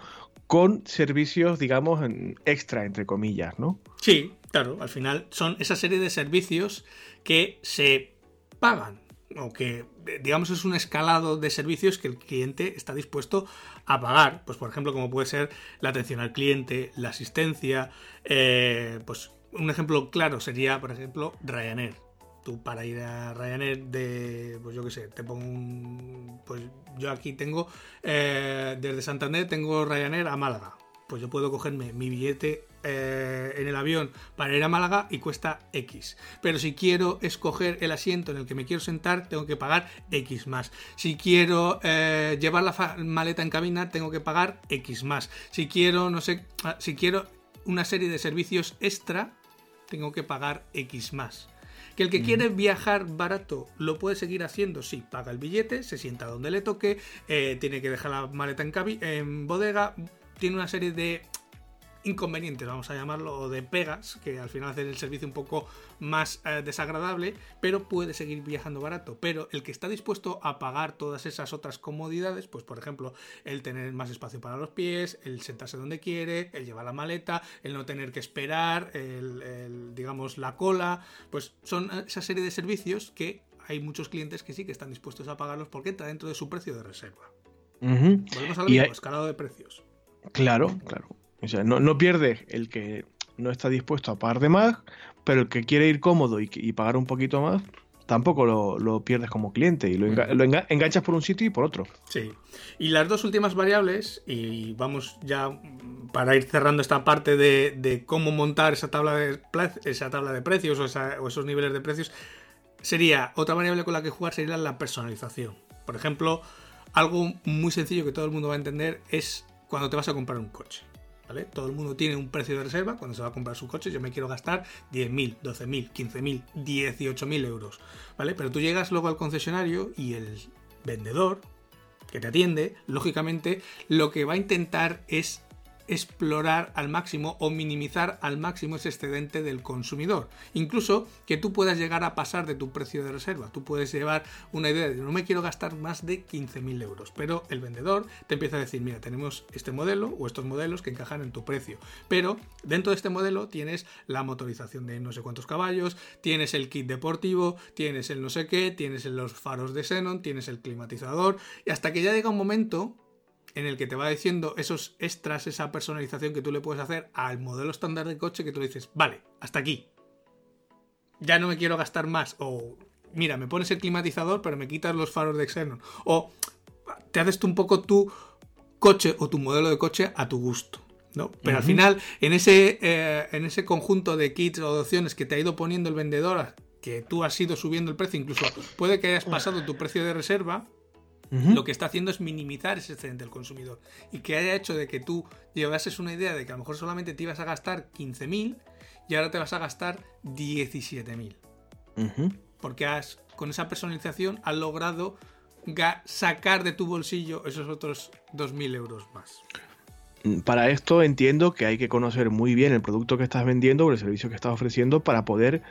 con servicios, digamos, extra, entre comillas, ¿no? Sí, claro, al final son esa serie de servicios que se pagan o que, digamos, es un escalado de servicios que el cliente está dispuesto a pagar. Pues, por ejemplo, como puede ser la atención al cliente, la asistencia, eh, pues un ejemplo claro sería, por ejemplo, Ryanair tú para ir a Ryanair de, pues yo qué sé, te pongo un, pues yo aquí tengo, eh, desde Santander tengo Ryanair a Málaga. Pues yo puedo cogerme mi billete eh, en el avión para ir a Málaga y cuesta X. Pero si quiero escoger el asiento en el que me quiero sentar, tengo que pagar X más. Si quiero eh, llevar la maleta en cabina, tengo que pagar X más. Si quiero, no sé, ah, si quiero una serie de servicios extra, tengo que pagar X más. Que el que quiere viajar barato lo puede seguir haciendo, sí, paga el billete, se sienta donde le toque, eh, tiene que dejar la maleta en, en bodega, tiene una serie de inconvenientes, vamos a llamarlo, o de pegas, que al final hacen el servicio un poco más eh, desagradable, pero puede seguir viajando barato. Pero el que está dispuesto a pagar todas esas otras comodidades, pues por ejemplo, el tener más espacio para los pies, el sentarse donde quiere, el llevar la maleta, el no tener que esperar, el, digamos, la cola, pues son esa serie de servicios que hay muchos clientes que sí que están dispuestos a pagarlos porque entra dentro de su precio de reserva. Volvemos a lo mismo, escalado de precios. Claro, claro. O sea, no, no pierde el que no está dispuesto a pagar de más, pero el que quiere ir cómodo y, pagar un poquito más, tampoco lo, pierdes como cliente y lo, enganchas por un sitio y por otro. Sí. Y las dos últimas variables, y vamos ya para ir cerrando esta parte de, cómo montar esa tabla de, esa tabla de precios o, o, esos niveles de precios, sería otra variable con la que jugar sería la personalización. Por ejemplo, algo muy sencillo que todo el mundo va a entender es cuando te vas a comprar un coche. Todo el mundo tiene un precio de reserva cuando se va a comprar su coche. Yo me quiero gastar 10.000, 12.000, 15.000, 18.000 euros, ¿vale? Pero tú llegas luego al concesionario y el vendedor que te atiende, lógicamente, lo que va a intentar es explorar al máximo o minimizar al máximo ese excedente del consumidor. Incluso que tú puedas llegar a pasar de tu precio de reserva. Tú puedes llevar una idea de no me quiero gastar más de 15.000 euros, pero el vendedor te empieza a decir, mira, tenemos este modelo o estos modelos que encajan en tu precio. Pero dentro de este modelo tienes la motorización de no sé cuántos caballos, tienes el kit deportivo, tienes el no sé qué, tienes los faros de xenon, tienes el climatizador y hasta que ya llega un momento en el que te va diciendo esos extras, esa personalización que tú le puedes hacer al modelo estándar de coche que tú le dices, vale, hasta aquí. Ya no me quiero gastar más. O, mira, me pones el climatizador, pero me quitas los faros de Xenon. O te haces tú un poco tu coche o tu modelo de coche a tu gusto. ¿no? Pero al final, en ese, eh, en ese conjunto de kits o de opciones que te ha ido poniendo el vendedor, que tú has ido subiendo el precio, incluso puede que hayas pasado tu precio de reserva, lo que está haciendo es minimizar ese excedente del consumidor y que haya hecho de que tú llevases una idea de que a lo mejor solamente te ibas a gastar 15.000 y ahora te vas a gastar 17.000. Porque has, con esa personalización has logrado sacar de tu bolsillo esos otros 2.000 euros más. Para esto entiendo que hay que conocer muy bien el producto que estás vendiendo o el servicio que estás ofreciendo para poder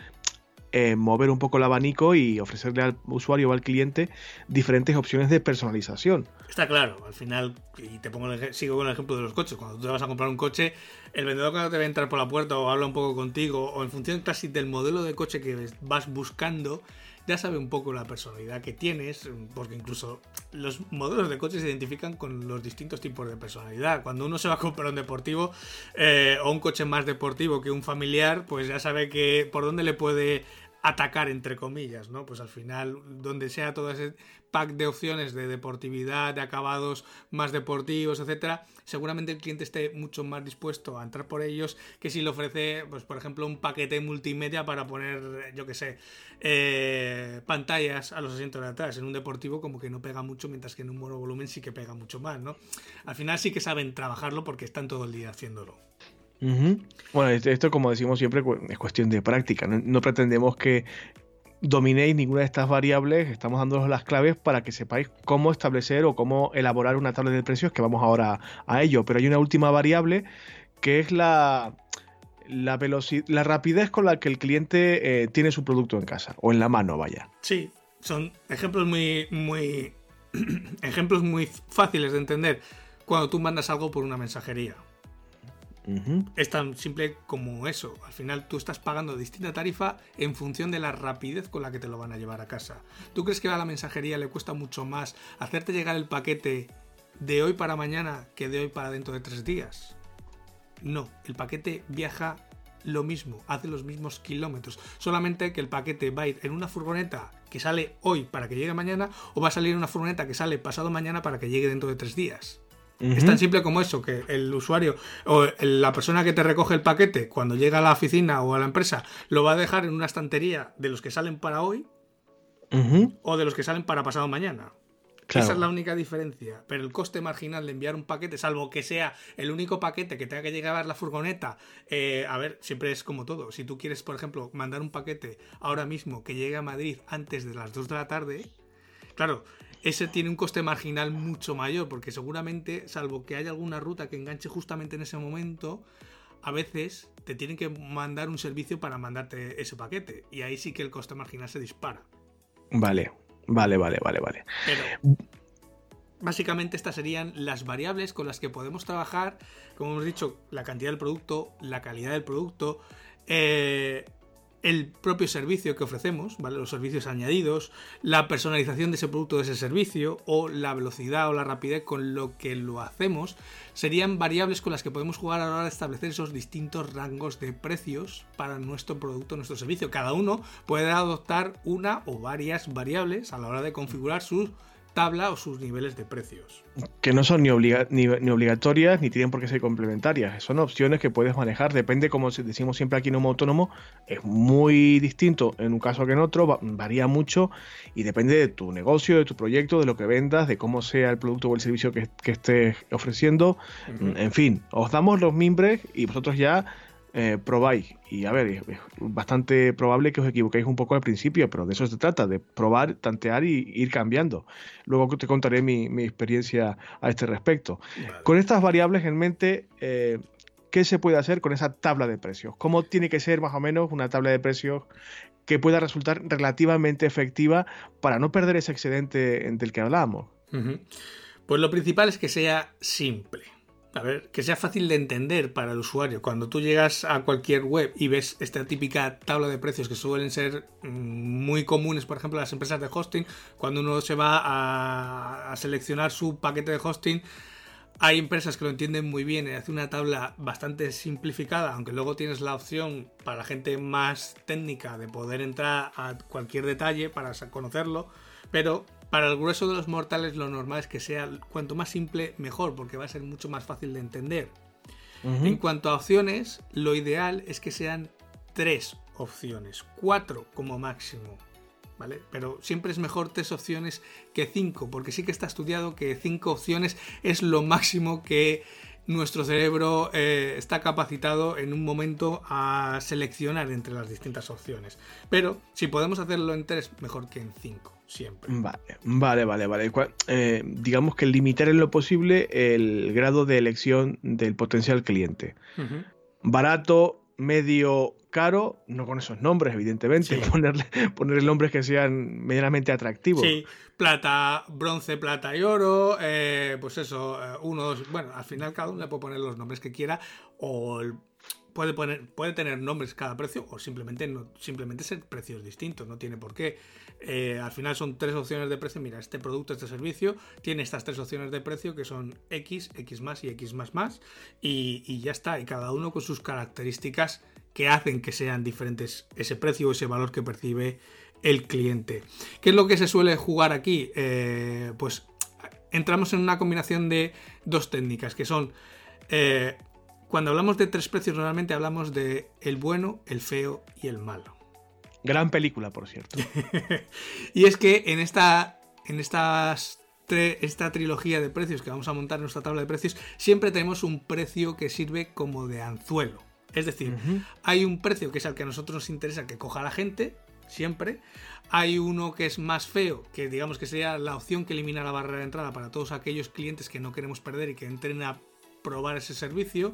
eh, mover un poco el abanico y ofrecerle al usuario o al cliente diferentes opciones de personalización. Está claro, al final, y te pongo sigo con el ejemplo de los coches, cuando tú te vas a comprar un coche, el vendedor cuando te va a entrar por la puerta o habla un poco contigo, o en función casi del modelo de coche que vas buscando, ya sabe un poco la personalidad que tienes, porque incluso los modelos de coches se identifican con los distintos tipos de personalidad. Cuando uno se va a comprar un deportivo eh, o un coche más deportivo que un familiar, pues ya sabe que por dónde le puede atacar entre comillas, ¿no? Pues al final, donde sea todo ese pack de opciones de deportividad, de acabados más deportivos, etcétera, seguramente el cliente esté mucho más dispuesto a entrar por ellos que si le ofrece, pues por ejemplo, un paquete multimedia para poner, yo que sé, eh, pantallas a los asientos de atrás. En un deportivo como que no pega mucho, mientras que en un monovolumen sí que pega mucho más, ¿no? Al final sí que saben trabajarlo porque están todo el día haciéndolo. Bueno, esto como decimos siempre es cuestión de práctica. No, pretendemos que dominéis ninguna de estas variables, estamos dándonos las claves para que sepáis cómo establecer o cómo elaborar una tabla de precios, que vamos ahora a ello. Pero hay una última variable que es la, la, la rapidez con la que el cliente eh, tiene su producto en casa o en la mano, vaya. Sí, son ejemplos muy, muy, ejemplos muy fáciles de entender cuando tú mandas algo por una mensajería. Es tan simple como eso. Al final tú estás pagando distinta tarifa en función de la rapidez con la que te lo van a llevar a casa. ¿Tú crees que a la mensajería le cuesta mucho más hacerte llegar el paquete de hoy para mañana que de hoy para dentro de tres días? No, el paquete viaja lo mismo, hace los mismos kilómetros. Solamente que el paquete va a ir en una furgoneta que sale hoy para que llegue mañana o va a salir en una furgoneta que sale pasado mañana para que llegue dentro de tres días. Es tan simple como eso, que el usuario o la persona que te recoge el paquete cuando llega a la oficina o a la empresa lo va a dejar en una estantería de los que salen para hoy o de los que salen para pasado mañana. Esa es la única diferencia. Pero el coste marginal de enviar un paquete, salvo que sea el único paquete que tenga que llegar a la furgoneta, eh, a ver, siempre es como todo. Si tú quieres, por ejemplo, mandar un paquete ahora mismo que llegue a Madrid antes de las 2 de la tarde, claro, ese tiene un coste marginal mucho mayor, porque seguramente, salvo que haya alguna ruta que enganche justamente en ese momento, a veces te tienen que mandar un servicio para mandarte ese paquete. Y ahí sí que el coste marginal se dispara. Vale, vale, vale, vale, vale. Pero básicamente estas serían las variables con las que podemos trabajar. Como hemos dicho, la cantidad del producto, la calidad del producto, eh, el propio servicio que ofrecemos, los servicios añadidos, la personalización de ese producto, de ese servicio, o la velocidad o la rapidez con lo que lo hacemos, serían variables con las que podemos jugar a la hora de establecer esos distintos rangos de precios para nuestro producto, nuestro servicio. Cada uno puede adoptar una o varias variables a la hora de configurar sus tabla o sus niveles de precios. Que no son ni, ni, obligatorias ni tienen por qué ser complementarias. Son opciones que puedes manejar. Depende, como decimos siempre aquí en un autónomo, es muy distinto en un caso que en otro, varía mucho y depende de tu negocio, de tu proyecto, de lo que vendas, de cómo sea el producto o el servicio que, estés ofreciendo. En fin, os damos los mimbres y vosotros ya eh, probáis. Y a ver, es, bastante probable que os equivoquéis un poco al principio, pero de eso se trata, de probar, tantear y ir cambiando. Luego te contaré mi, experiencia a este respecto. Con estas variables en mente, eh, ¿qué se puede hacer con esa tabla de precios? ¿Cómo tiene que ser más o menos una tabla de precios que pueda resultar relativamente efectiva para no perder ese excedente del que hablábamos? Pues lo principal es que sea simple a ver, que sea fácil de entender para el usuario. Cuando tú llegas a cualquier web y ves esta típica tabla de precios que suelen ser mm, muy comunes, por ejemplo, las empresas de hosting, cuando uno se va a, seleccionar su paquete de hosting, hay empresas que lo entienden muy bien y hacen una tabla bastante simplificada, aunque luego tienes la opción para la gente más técnica de poder entrar a cualquier detalle para conocerlo, pero para el grueso de los mortales lo normal es que sea cuanto más simple mejor, porque va a ser mucho más fácil de entender. En cuanto a opciones, lo ideal es que sean tres opciones, cuatro como máximo. ¿Vale? Pero siempre es mejor tres opciones que cinco, porque sí que está estudiado que cinco opciones es lo máximo que nuestro cerebro eh, está capacitado en un momento a seleccionar entre las distintas opciones. Pero si podemos hacerlo en tres, mejor que en cinco, siempre. Vale, vale, vale, eh, digamos que limitar en lo posible el grado de elección del potencial cliente. Barato, medio, caro, no con esos nombres, evidentemente, ponerle, ponerle nombres que sean medianamente atractivos. Sí, plata, bronce, plata y oro, eh, pues eso, eh, unos, bueno, al final cada uno le puede poner los nombres que quiera o puede, poner, puede tener nombres cada precio o simplemente, no, simplemente ser precios distintos, no tiene por qué. Eh, al final son tres opciones de precio, mira, este producto, este servicio, tiene estas tres opciones de precio que son X, X más y X más más y, ya está, y cada uno con sus características que hacen que sean diferentes ese precio o ese valor que percibe el cliente. ¿Qué es lo que se suele jugar aquí? Eh, pues entramos en una combinación de dos técnicas que son eh, cuando hablamos de tres precios normalmente hablamos de el bueno, el feo y el malo. Gran película, por cierto. y es que en esta en estas esta trilogía de precios que vamos a montar en nuestra tabla de precios, siempre tenemos un precio que sirve como de anzuelo. Es decir, hay un precio que es el que a nosotros nos interesa que coja la gente, siempre. Hay uno que es más feo, que digamos que sería la opción que elimina la barrera de entrada para todos aquellos clientes que no queremos perder y que entren a probar ese servicio.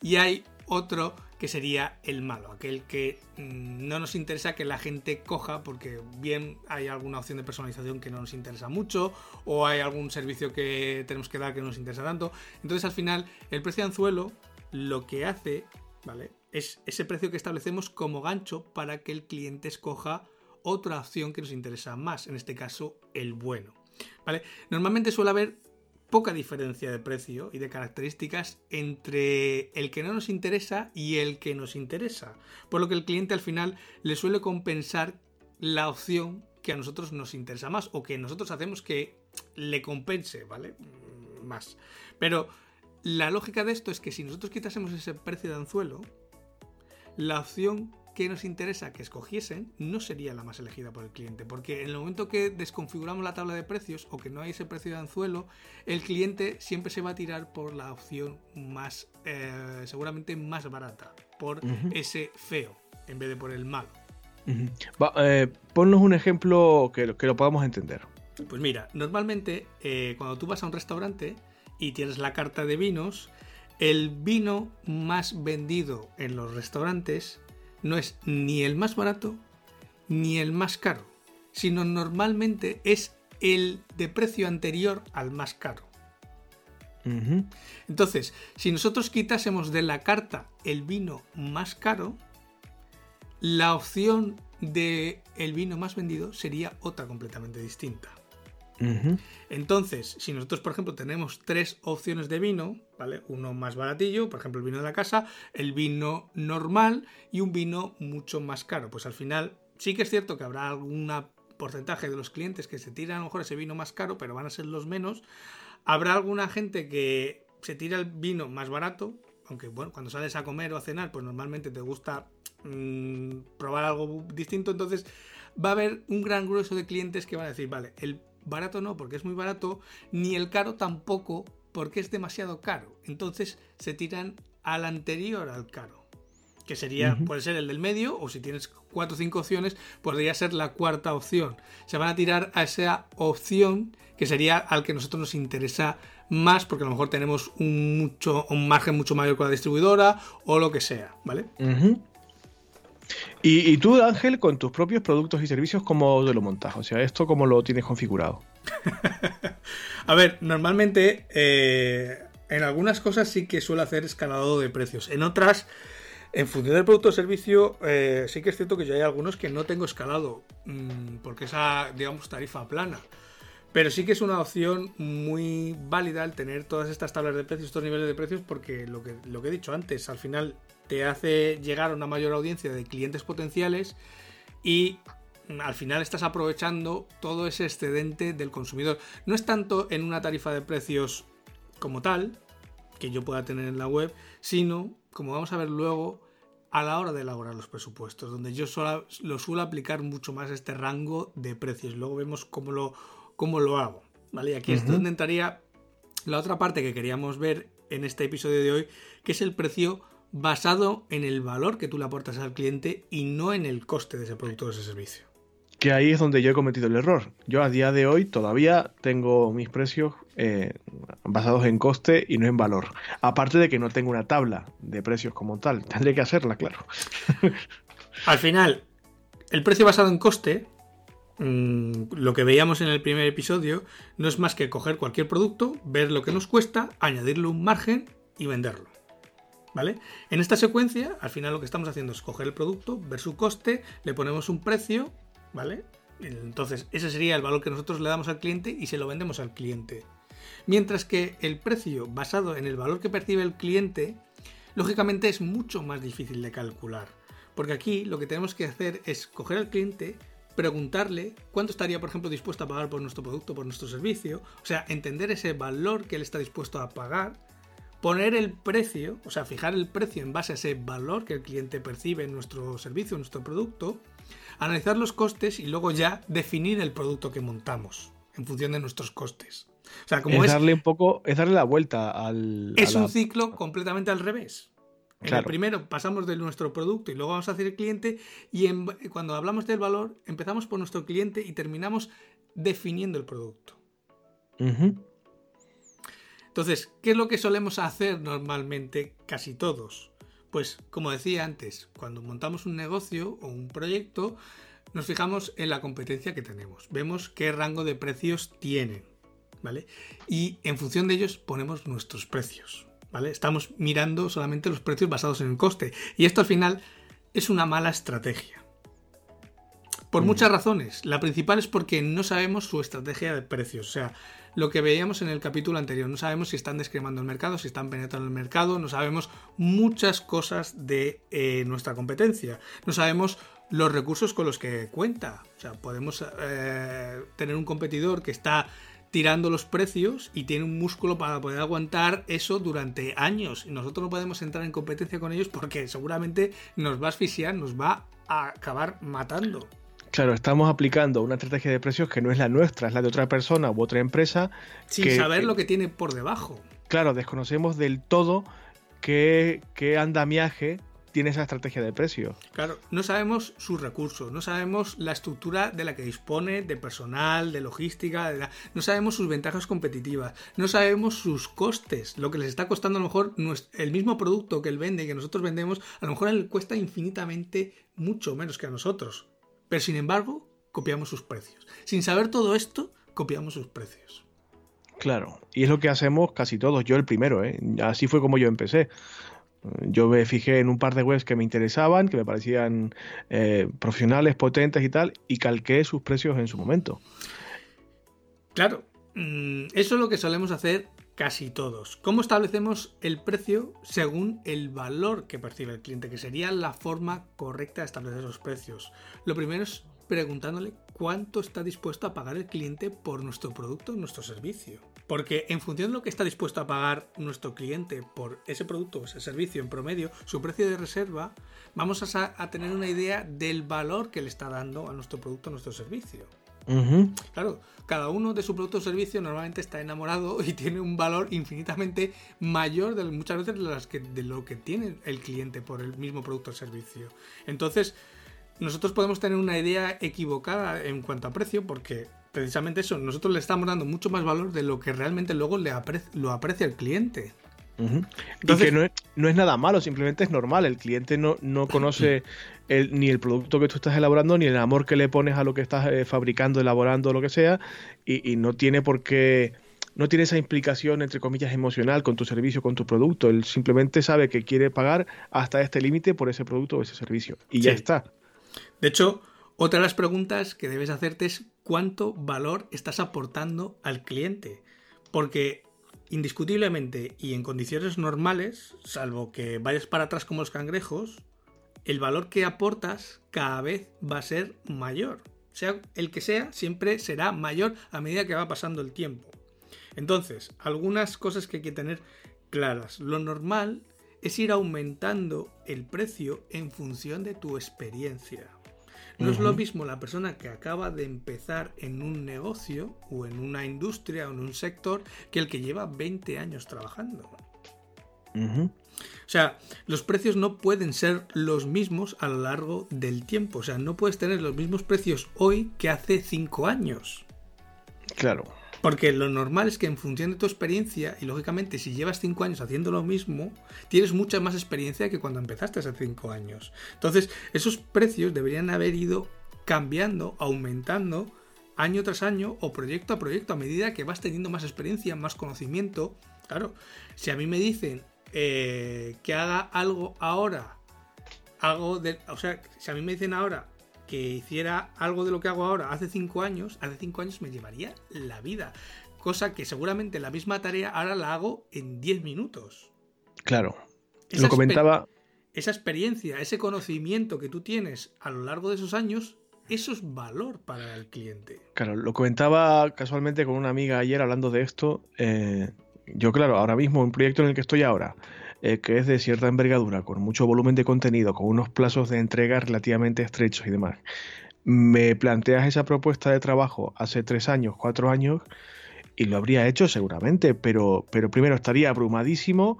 Y hay otro que sería el malo, aquel que mm, no nos interesa que la gente coja porque bien hay alguna opción de personalización que no nos interesa mucho o hay algún servicio que tenemos que dar que no nos interesa tanto. Entonces al final el precio de anzuelo lo que hace, ¿vale? Es ese precio que establecemos como gancho para que el cliente escoja otra opción que nos interesa más, en este caso el bueno. ¿Vale? Normalmente suele haber poca diferencia de precio y de características entre el que no nos interesa y el que nos interesa, por lo que el cliente al final le suele compensar la opción que a nosotros nos interesa más o que nosotros hacemos que le compense, ¿vale? Más. Pero la lógica de esto es que si nosotros quitásemos ese precio de anzuelo, la opción que nos interesa que escogiesen no sería la más elegida por el cliente, porque en el momento que desconfiguramos la tabla de precios o que no hay ese precio de anzuelo, el cliente siempre se va a tirar por la opción más, eh, seguramente más barata, por ese feo, en vez de por el malo. Eh, ponnos un ejemplo que, que, lo podamos entender. Pues mira, normalmente eh, cuando tú vas a un restaurante, y tienes la carta de vinos, el vino más vendido en los restaurantes no es ni el más barato ni el más caro, sino normalmente es el de precio anterior al más caro. Entonces, si nosotros quitásemos de la carta el vino más caro, la opción de el vino más vendido sería otra completamente distinta. Entonces, si nosotros, por ejemplo, tenemos tres opciones de vino, ¿vale? Uno más baratillo, por ejemplo, el vino de la casa, el vino normal y un vino mucho más caro. Pues al final sí que es cierto que habrá algún porcentaje de los clientes que se tiran a lo mejor ese vino más caro, pero van a ser los menos. Habrá alguna gente que se tira el vino más barato, aunque bueno, cuando sales a comer o a cenar, pues normalmente te gusta mm, probar algo distinto, entonces va a haber un gran grueso de clientes que van a decir, vale, el barato no porque es muy barato, ni el caro tampoco porque es demasiado caro. Entonces se tiran al anterior al caro, que sería, puede ser el del medio, o si tienes cuatro o cinco opciones, podría ser la cuarta opción. Se van a tirar a esa opción que sería al que a nosotros nos interesa más, porque a lo mejor tenemos un, mucho, un margen mucho mayor con la distribuidora o lo que sea, ¿vale? Y, tú, Ángel, con tus propios productos y servicios, ¿cómo te lo montas? O sea, ¿esto cómo lo tienes configurado? a ver, normalmente eh, en algunas cosas sí que suelo hacer escalado de precios. En otras, en función del producto o servicio, eh, sí que es cierto que yo hay algunos que no tengo escalado, mm, porque esa, digamos, tarifa plana. Pero sí que es una opción muy válida el tener todas estas tablas de precios, estos niveles de precios, porque lo que, lo que he dicho antes, al final te hace llegar a una mayor audiencia de clientes potenciales y al final estás aprovechando todo ese excedente del consumidor. No es tanto en una tarifa de precios como tal, que yo pueda tener en la web, sino, como vamos a ver luego, a la hora de elaborar los presupuestos, donde yo solo, lo suelo aplicar mucho más este rango de precios. Luego vemos cómo lo, cómo lo hago. ¿vale? Y aquí es donde entraría la otra parte que queríamos ver en este episodio de hoy, que es el precio basado en el valor que tú le aportas al cliente y no en el coste de ese producto o ese servicio. Que ahí es donde yo he cometido el error. Yo a día de hoy todavía tengo mis precios eh, basados en coste y no en valor. Aparte de que no tengo una tabla de precios como tal, tendré que hacerla, claro. Al final, el precio basado en coste, mm, lo que veíamos en el primer episodio, no es más que coger cualquier producto, ver lo que nos cuesta, añadirle un margen y venderlo. ¿Vale? En esta secuencia, al final lo que estamos haciendo es coger el producto, ver su coste, le ponemos un precio, ¿vale? Entonces, ese sería el valor que nosotros le damos al cliente y se lo vendemos al cliente. Mientras que el precio basado en el valor que percibe el cliente, lógicamente es mucho más difícil de calcular. Porque aquí lo que tenemos que hacer es coger al cliente, preguntarle cuánto estaría, por ejemplo, dispuesto a pagar por nuestro producto, por nuestro servicio, o sea, entender ese valor que él está dispuesto a pagar, poner el precio, o sea, fijar el precio en base a ese valor que el cliente percibe en nuestro servicio, en nuestro producto, analizar los costes y luego ya definir el producto que montamos en función de nuestros costes. O sea, como es, darle un poco, es darle la vuelta al. Es un ciclo completamente al revés. En el primero pasamos de nuestro producto y luego vamos a hacer el cliente y cuando hablamos del valor empezamos por nuestro cliente y terminamos definiendo el producto. Entonces, ¿qué es lo que solemos hacer normalmente casi todos? Pues como decía antes, cuando montamos un negocio o un proyecto, nos fijamos en la competencia que tenemos, vemos qué rango de precios tienen, ¿vale? Y en función de ellos ponemos nuestros precios, ¿vale? Estamos mirando solamente los precios basados en el coste y esto al final es una mala estrategia. Por mm. muchas razones. La principal es porque no sabemos su estrategia de precios. O sea, lo que veíamos en el capítulo anterior. No sabemos si están descremando el mercado, si están penetrando el mercado, no sabemos muchas cosas de eh, nuestra competencia. No sabemos los recursos con los que cuenta. O sea, podemos eh, tener un competidor que está tirando los precios y tiene un músculo para poder aguantar eso durante años. Y nosotros no podemos entrar en competencia con ellos porque seguramente nos va a asfixiar, nos va a acabar matando. Claro, estamos aplicando una estrategia de precios que no es la nuestra, es la de otra persona u otra empresa. Sin saber lo que tiene por debajo. Claro, desconocemos del todo qué, qué andamiaje tiene esa estrategia de precios. Claro, no sabemos sus recursos, no sabemos la estructura de la que dispone, de personal, de logística, no sabemos sus ventajas competitivas, no sabemos sus costes, lo que les está costando a lo mejor el mismo producto que él vende y que nosotros vendemos, a lo mejor a él cuesta infinitamente mucho menos que a nosotros. Pero sin embargo, copiamos sus precios. Sin saber todo esto, copiamos sus precios. Claro, y es lo que hacemos casi todos, yo el primero, ¿eh? así fue como yo empecé. Yo me fijé en un par de webs que me interesaban, que me parecían eh, profesionales, potentes y tal, y calqué sus precios en su momento. Claro, mm, eso es lo que solemos hacer casi todos. ¿Cómo establecemos el precio según el valor que percibe el cliente? Que sería la forma correcta de establecer esos precios. Lo primero es preguntándole cuánto está dispuesto a pagar el cliente por nuestro producto o nuestro servicio. Porque en función de lo que está dispuesto a pagar nuestro cliente por ese producto o ese servicio en promedio, su precio de reserva, vamos a, tener una idea del valor que le está dando a nuestro producto o nuestro servicio. Claro, cada uno de su producto o servicio normalmente está enamorado y tiene un valor infinitamente mayor de muchas veces de, las que, de lo que tiene el cliente por el mismo producto o servicio. Entonces, nosotros podemos tener una idea equivocada en cuanto a precio porque precisamente eso, nosotros le estamos dando mucho más valor de lo que realmente luego le lo aprecia el cliente y que no es, no es, nada malo, simplemente es normal. El cliente no, no conoce ni el producto que tú estás elaborando, ni el amor que le pones a lo que estás eh, fabricando, elaborando, lo que sea, y, no tiene por qué no tiene esa implicación, entre comillas, emocional con tu servicio, con tu producto. Él simplemente sabe que quiere pagar hasta este límite por ese producto o ese servicio. Y ya está. De hecho, otra de las preguntas que debes hacerte es cuánto valor estás aportando al cliente. Porque Indiscutiblemente y en condiciones normales, salvo que vayas para atrás como los cangrejos, el valor que aportas cada vez va a ser mayor. Sea el que sea, siempre será mayor a medida que va pasando el tiempo. Entonces, algunas cosas que hay que tener claras. Lo normal es ir aumentando el precio en función de tu experiencia. No es lo mismo la persona que acaba de empezar en un negocio o en una industria o en un sector que el que lleva 20 años trabajando. O sea, los precios no pueden ser los mismos a lo largo del tiempo. O sea, no puedes tener los mismos precios hoy que hace 5 años. Claro. Porque lo normal es que en función de tu experiencia, y lógicamente si llevas 5 años haciendo lo mismo, tienes mucha más experiencia que cuando empezaste hace 5 años. Entonces, esos precios deberían haber ido cambiando, aumentando año tras año o proyecto a proyecto a medida que vas teniendo más experiencia, más conocimiento. Claro, si a mí me dicen eh, que haga algo ahora, hago de, o sea, si a mí me dicen ahora que hiciera algo de lo que hago ahora hace 5 años, hace 5 años me llevaría la vida. Cosa que seguramente la misma tarea ahora la hago en 10 minutos. Claro. lo comentaba. Esa experiencia, ese conocimiento que tú tienes a lo largo de esos años, eso es valor para el cliente. Claro, lo comentaba casualmente con una amiga ayer hablando de esto. Eh, yo, claro, ahora mismo, un proyecto en el que estoy ahora, eh, que es de cierta envergadura, con mucho volumen de contenido, con unos plazos de entrega relativamente estrechos y demás, me planteas esa propuesta de trabajo hace tres años, cuatro años, y lo habría hecho seguramente, pero, pero primero estaría abrumadísimo,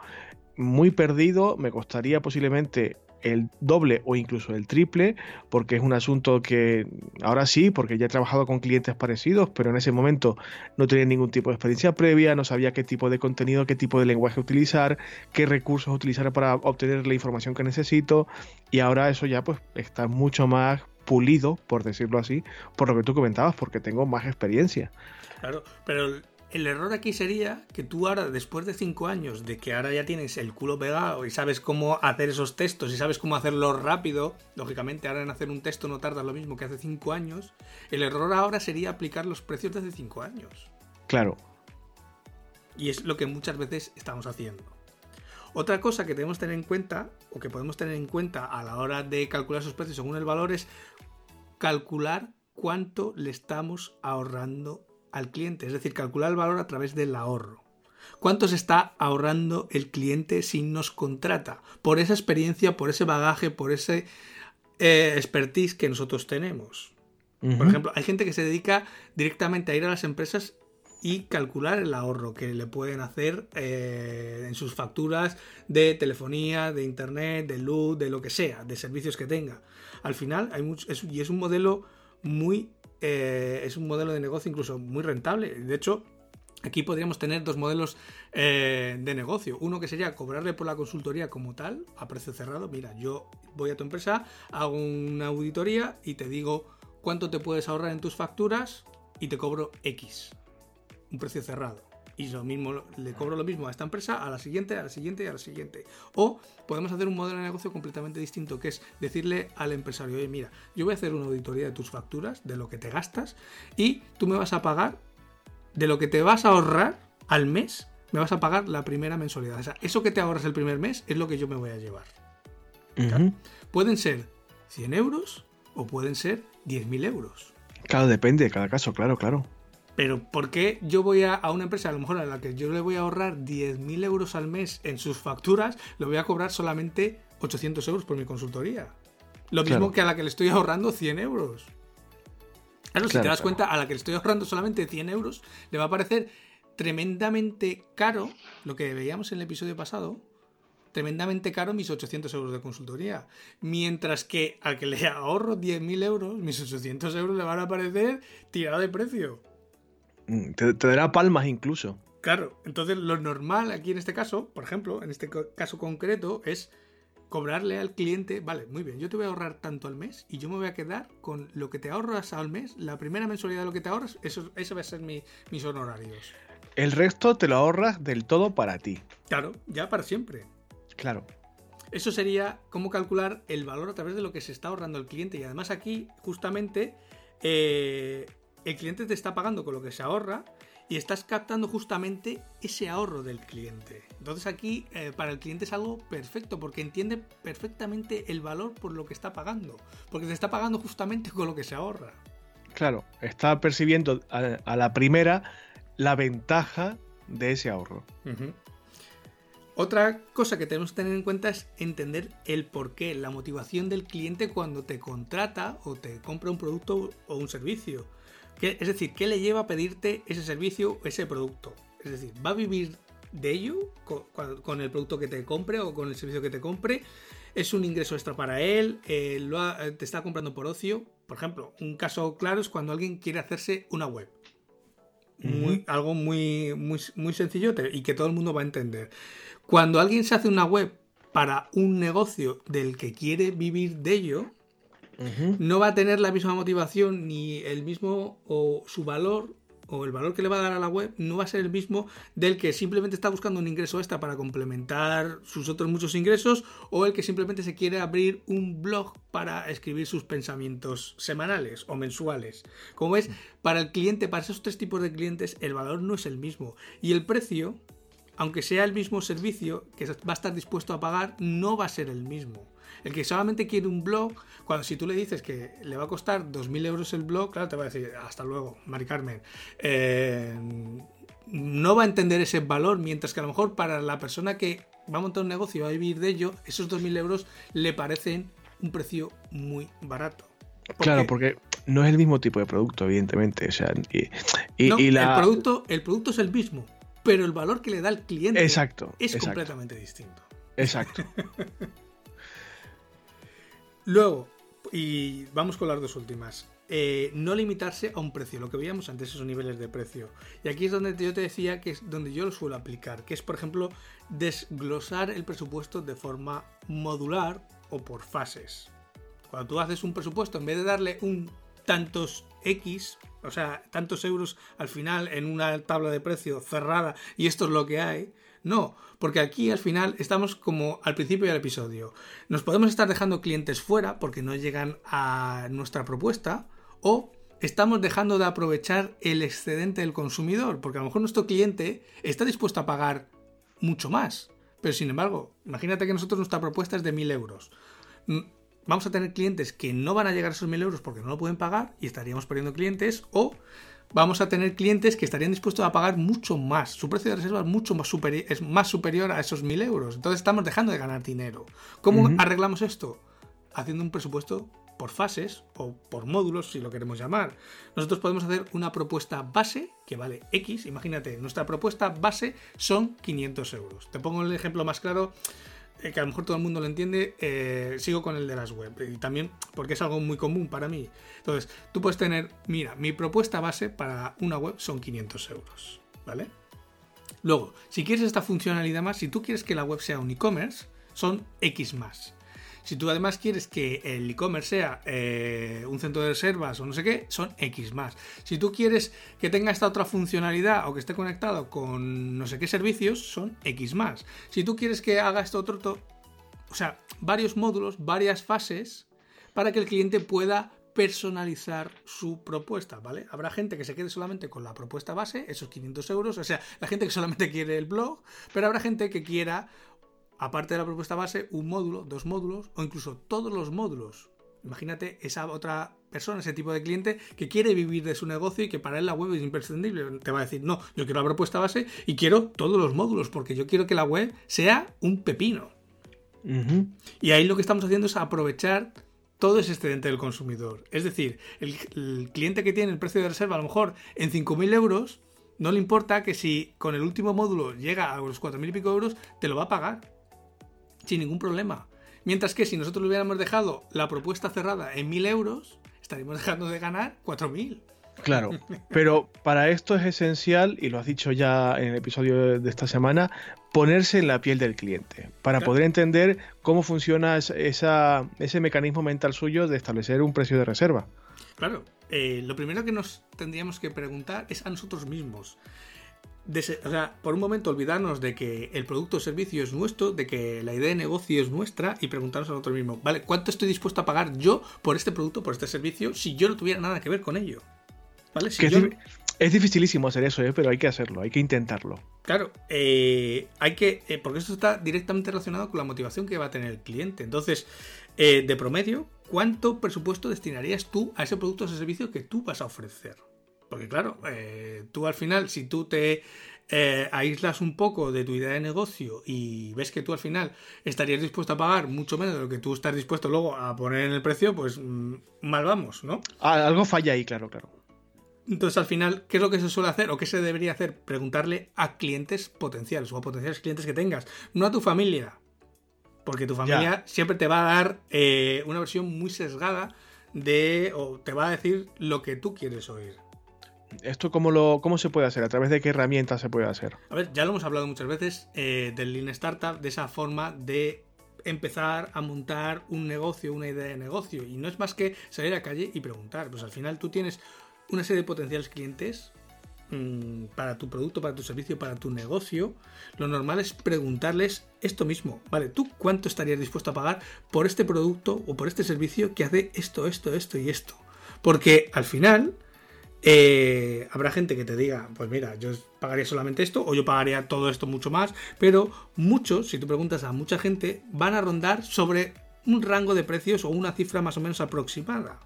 muy perdido, me costaría posiblemente el doble o incluso el triple, porque es un asunto que ahora sí, porque ya he trabajado con clientes parecidos, pero en ese momento no tenía ningún tipo de experiencia previa, no sabía qué tipo de contenido, qué tipo de lenguaje utilizar, qué recursos utilizar para obtener la información que necesito, y ahora eso ya pues está mucho más pulido, por decirlo así, por lo que tú comentabas, porque tengo más experiencia. Claro, pero el error aquí sería que tú ahora, después de cinco años, de que ahora ya tienes el culo pegado y sabes cómo hacer esos textos y sabes cómo hacerlo rápido, lógicamente ahora en hacer un texto no tarda lo mismo que hace cinco años, el error ahora sería aplicar los precios de hace cinco años. Claro. Y es lo que muchas veces estamos haciendo. Otra cosa que debemos tener en cuenta, o que podemos tener en cuenta a la hora de calcular esos precios según el valor, es calcular cuánto le estamos ahorrando al cliente, es decir, calcular el valor a través del ahorro. ¿Cuánto se está ahorrando el cliente si nos contrata? Por esa experiencia, por ese bagaje, por ese eh, expertise que nosotros tenemos. Por ejemplo, hay gente que se dedica directamente a ir a las empresas y calcular el ahorro que le pueden hacer eh, en sus facturas de telefonía, de internet, de luz, de lo que sea, de servicios que tenga. Al final, hay mucho, y es un modelo muy eh, es un modelo de negocio incluso muy rentable. De hecho, aquí podríamos tener dos modelos eh, de negocio. Uno que sería cobrarle por la consultoría como tal, a precio cerrado. Mira, yo voy a tu empresa, hago una auditoría y te digo cuánto te puedes ahorrar en tus facturas y te cobro X. Un precio cerrado y lo mismo, le cobro lo mismo a esta empresa, a la siguiente, a la siguiente y a la siguiente. O podemos hacer un modelo de negocio completamente distinto, que es decirle al empresario, oye, mira, yo voy a hacer una auditoría de tus facturas, de lo que te gastas, y tú me vas a pagar de lo que te vas a ahorrar al mes, me vas a pagar la primera mensualidad. O sea, eso que te ahorras el primer mes es lo que yo me voy a llevar. Pueden ser 100 euros o pueden ser 10.000 euros. Claro, depende de cada caso, claro, claro. Pero ¿por qué yo voy a, una empresa a lo mejor a la que yo le voy a ahorrar 10.000 euros al mes en sus facturas, le voy a cobrar solamente 800 euros por mi consultoría? Lo mismo que a la que le estoy ahorrando 100 euros. Claro, si te das cuenta, a la que le estoy ahorrando solamente 100 euros, le va a parecer tremendamente caro, lo que veíamos en el episodio pasado, tremendamente caro mis 800 euros de consultoría. Mientras que al que le ahorro 10.000 euros, mis 800 euros le van a parecer tirado de precio. Mm, te, dará palmas incluso. Claro, entonces lo normal aquí en este caso, por ejemplo, en este caso concreto, es cobrarle al cliente, vale, muy bien, yo te voy a ahorrar tanto al mes y yo me voy a quedar con lo que te ahorras al mes, la primera mensualidad de lo que te ahorras, eso, eso va a ser mis honorarios. El resto te lo ahorras del todo para ti. Claro, ya para siempre. Claro. Eso sería cómo calcular el valor a través de lo que se está ahorrando el cliente. Y además aquí, justamente, eh, el cliente te está pagando con lo que se ahorra y estás captando justamente ese ahorro del cliente. Entonces aquí eh, para el cliente es algo perfecto porque entiende perfectamente el valor por lo que está pagando, porque te está pagando justamente con lo que se ahorra. Claro, está percibiendo a, la primera la ventaja de ese ahorro. Otra cosa que tenemos que tener en cuenta es entender el porqué, la motivación del cliente cuando te contrata o te compra un producto o un servicio es decir, ¿qué le lleva a pedirte ese servicio, ese producto? Es decir, ¿va a vivir de ello con, el producto que te compre o con el servicio que te compre? ¿Es un ingreso extra para él? Eh, ¿Te está comprando por ocio? Por ejemplo, un caso claro es cuando alguien quiere hacerse una web. muy, algo muy, muy, muy sencillo y que todo el mundo va a entender. Cuando alguien se hace una web para un negocio del que quiere vivir de ello, no va a tener la misma motivación ni el mismo o su valor o el valor que le va a dar a la web no va a ser el mismo del que simplemente está buscando un ingreso extra para complementar sus otros muchos ingresos o el que simplemente se quiere abrir un blog para escribir sus pensamientos semanales o mensuales. Como ves, para el cliente, para esos tres tipos de clientes, el valor no es el mismo y el precio, aunque sea el mismo servicio que va a estar dispuesto a pagar, no va a ser el mismo. El que solamente quiere un blog, cuando si tú le dices que le va a costar 2.000 euros el blog, claro, te va a decir, hasta luego, Mari Carmen. Eh, no va a entender ese valor, mientras que a lo mejor para la persona que va a montar un negocio y va a vivir de ello, esos 2.000 euros le parecen un precio muy barato. claro, porque no es el mismo tipo de producto, evidentemente. O sea, y, el, producto, el producto es el mismo, pero el valor que le da el cliente exacto, es completamente distinto. Exacto. Luego, y vamos con las dos últimas. Eh, no limitarse a un precio, lo que veíamos antes, esos niveles de precio. Y aquí es donde yo te decía que es donde yo lo suelo aplicar, que es, por ejemplo, desglosar el presupuesto de forma modular o por fases. Cuando tú haces un presupuesto, en vez de darle un tantos X, o sea, tantos euros al final en una tabla de precio cerrada y esto es lo que hay, no, porque aquí al final estamos como al principio del episodio. Nos podemos estar dejando clientes fuera porque no llegan a nuestra propuesta o estamos dejando de aprovechar el excedente del consumidor porque a lo mejor nuestro cliente está dispuesto a pagar mucho más. Pero sin embargo, imagínate que nosotros nuestra propuesta es de 1000 euros. Mm, vamos a tener clientes que no van a llegar a esos 1000 euros porque no lo pueden pagar y estaríamos perdiendo clientes o vamos a tener clientes que estarían dispuestos a pagar mucho más. Su precio de reserva es mucho más, superior, es más superior a esos 1000 euros. Entonces estamos dejando de ganar dinero. ¿Cómo arreglamos esto? Haciendo un presupuesto por fases o por módulos, si lo queremos llamar. Nosotros podemos hacer una propuesta base que vale X. Imagínate, nuestra propuesta base son 500 euros. Te pongo el ejemplo más claro eh, que a lo mejor todo el mundo lo entiende, eh, sigo con el de las web. Y también porque es algo muy común para mí. Entonces, tú puedes tener, mira, mi propuesta base para una web son 500 euros. ¿Vale? Luego, si quieres esta funcionalidad más, si tú quieres que la web sea un e-commerce, son X más. Si tú además quieres que el e-commerce sea eh, un centro de reservas o no sé qué, son X más. Si tú quieres que tenga esta otra funcionalidad o que esté conectado con no sé qué servicios, son X más. Si tú quieres que haga esto otro, o sea, varios módulos, varias fases para que el cliente pueda personalizar su propuesta, ¿vale? Habrá gente que se quede solamente con la propuesta base, esos 500 euros, o sea, la gente que solamente quiere el blog, pero habrá gente que quiera aparte de la propuesta base, un módulo, dos módulos o incluso todos los módulos. Imagínate esa otra persona, ese tipo de cliente que quiere vivir de su negocio y que para él la web es imprescindible. Te va a decir, no, yo quiero la propuesta base y quiero todos los módulos porque yo quiero que la web sea un pepino. Y ahí lo que estamos haciendo es aprovechar todo ese excedente del consumidor. Es decir, el, el cliente que tiene el precio de reserva a lo mejor en 5.000 euros, no le importa que si con el último módulo llega a los 4.000 y pico euros, te lo va a pagar sin ningún problema. Mientras que si nosotros le hubiéramos dejado la propuesta cerrada en 1000 euros, estaríamos dejando de ganar 4000. Claro, pero para esto es esencial, y lo has dicho ya en el episodio de esta semana, ponerse en la piel del cliente, para poder entender cómo funciona esa, ese mecanismo mental suyo de establecer un precio de reserva. Claro, eh, lo primero que nos tendríamos que preguntar es a nosotros mismos o sea, por un momento olvidarnos de que el producto o servicio es nuestro, de que la idea de negocio es nuestra y preguntarnos a nosotros mismos, ¿vale? ¿Cuánto estoy dispuesto a pagar yo por este producto, por este servicio, si yo no tuviera nada que ver con ello? ¿Vale? es, dificilísimo hacer eso, ¿eh? pero hay que hacerlo, hay que intentarlo. Claro, eh, hay que, eh, porque esto está directamente relacionado con la motivación que va a tener el cliente. Entonces, de promedio, ¿cuánto presupuesto destinarías tú a ese producto o ese servicio que tú vas a ofrecer? Porque claro, eh, tú al final, si tú te eh, aíslas un poco de tu idea de negocio y ves que tú al final estarías dispuesto a pagar mucho menos de lo que tú estás dispuesto luego a poner en el precio, pues mm, mal vamos, ¿no? Ah, algo falla ahí, claro, claro. Entonces, al final, ¿qué es lo que se suele hacer o qué se debería hacer? Preguntarle a clientes potenciales o a potenciales clientes que tengas, no a tu familia. Porque tu familia siempre te va a dar eh, una versión muy sesgada de, o te va a decir lo que tú quieres oír. ¿Esto cómo, lo, cómo se puede hacer? ¿A través de qué herramientas se puede hacer? A ver, ya lo hemos hablado muchas veces eh, del Lean Startup, de esa forma de empezar a montar un negocio, una idea de negocio. Y no es más que salir a la calle y preguntar. Pues al final tú tienes una serie de potenciales clientes mm, para tu producto, para tu servicio, para tu negocio. Lo normal es preguntarles esto mismo. Vale, ¿tú cuánto estarías dispuesto a pagar por este producto o por este servicio que hace esto, esto, esto y esto? Porque al final eh, habrá gente que te diga, pues mira, yo pagaría solamente esto o yo pagaría todo esto mucho más, pero muchos, si tú preguntas a mucha gente, van a rondar sobre un rango de precios o una cifra más o menos aproximada,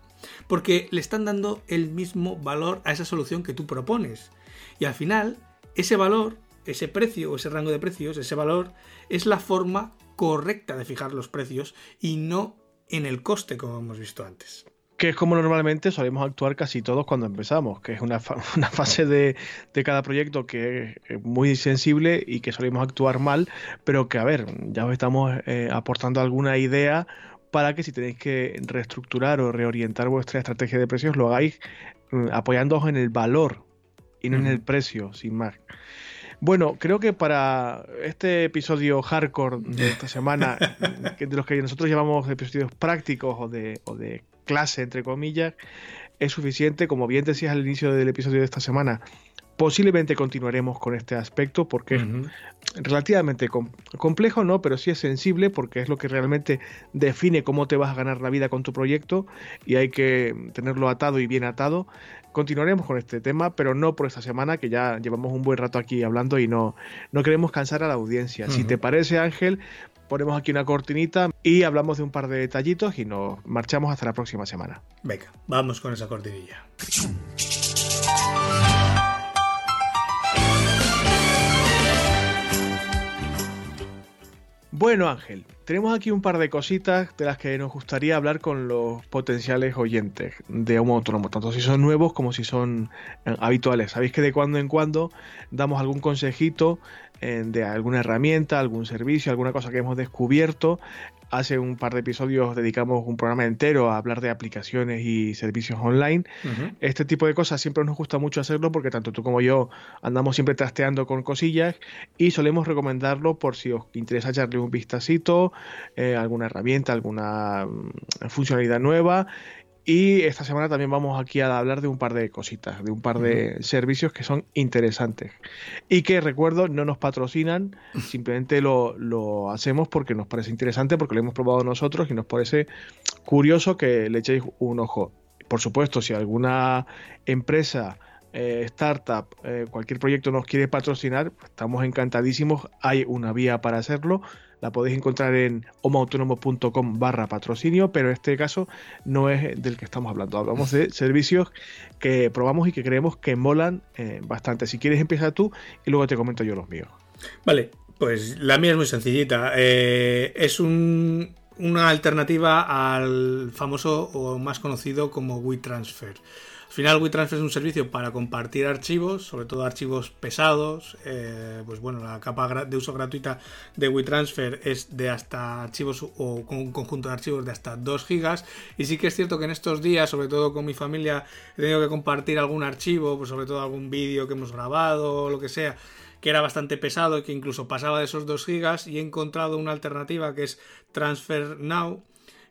porque le están dando el mismo valor a esa solución que tú propones. Y al final, ese valor, ese precio o ese rango de precios, ese valor, es la forma correcta de fijar los precios y no en el coste como hemos visto antes que es como normalmente solemos actuar casi todos cuando empezamos, que es una, fase de, cada proyecto que es muy sensible y que solemos actuar mal, pero que a ver, ya os estamos eh, aportando alguna idea para que si tenéis que reestructurar o reorientar vuestra estrategia de precios, lo hagáis mm, apoyándoos en el valor y no en el precio, sin más. Bueno, creo que para este episodio hardcore de esta semana, de los que nosotros llamamos episodios prácticos o de, o de clase, entre comillas, es suficiente. Como bien decías al inicio del episodio de esta semana, posiblemente continuaremos con este aspecto porque es relativamente complejo, ¿no? Pero sí es sensible porque es lo que realmente define cómo te vas a ganar la vida con tu proyecto y hay que tenerlo atado y bien atado. Continuaremos con este tema, pero no por esta semana, que ya llevamos un buen rato aquí hablando y no, no queremos cansar a la audiencia. Si te parece, Ángel, ponemos aquí una cortinita y hablamos de un par de detallitos y nos marchamos hasta la próxima semana. Venga, vamos con esa cortinilla. Bueno, Ángel, tenemos aquí un par de cositas de las que nos gustaría hablar con los potenciales oyentes de Homo Autónomo, tanto si son nuevos como si son eh, habituales. Sabéis que de cuando en cuando damos algún consejito de alguna herramienta, algún servicio, alguna cosa que hemos descubierto. Hace un par de episodios dedicamos un programa entero a hablar de aplicaciones y servicios online. Este tipo de cosas siempre nos gusta mucho hacerlo porque tanto tú como yo andamos siempre trasteando con cosillas y solemos recomendarlo por si os interesa echarle un vistacito, eh, alguna herramienta, alguna mm, funcionalidad nueva y esta semana también vamos aquí a hablar de un par de cositas, de un par de servicios que son interesantes. Y que recuerdo, no nos patrocinan, simplemente lo, lo, hacemos porque nos parece interesante, porque lo hemos probado nosotros y nos parece curioso que le echéis un ojo. Por supuesto, si alguna empresa, eh, startup, eh, cualquier proyecto nos quiere patrocinar, estamos encantadísimos, hay una vía para hacerlo la podéis encontrar en homoautónomo.com barra patrocinio, pero en este caso no es del que estamos hablando. Hablamos de servicios que probamos y que creemos que molan eh, bastante. Si quieres empieza tú y luego te comento yo los míos. Vale, pues la mía es muy sencillita. Eh, es una alternativa al famoso o más conocido como WeTransfer. Al final WeTransfer es un servicio para compartir archivos, sobre todo archivos pesados. Eh, pues bueno, la capa de uso gratuita de WeTransfer es de hasta archivos o con un conjunto de archivos de hasta 2 gigas. Y sí que es cierto que en estos días, sobre todo con mi familia, he tenido que compartir algún archivo, pues sobre todo algún vídeo que hemos grabado o lo que sea que era bastante pesado y que incluso pasaba de esos 2 gigas y he encontrado una alternativa que es Transfer Now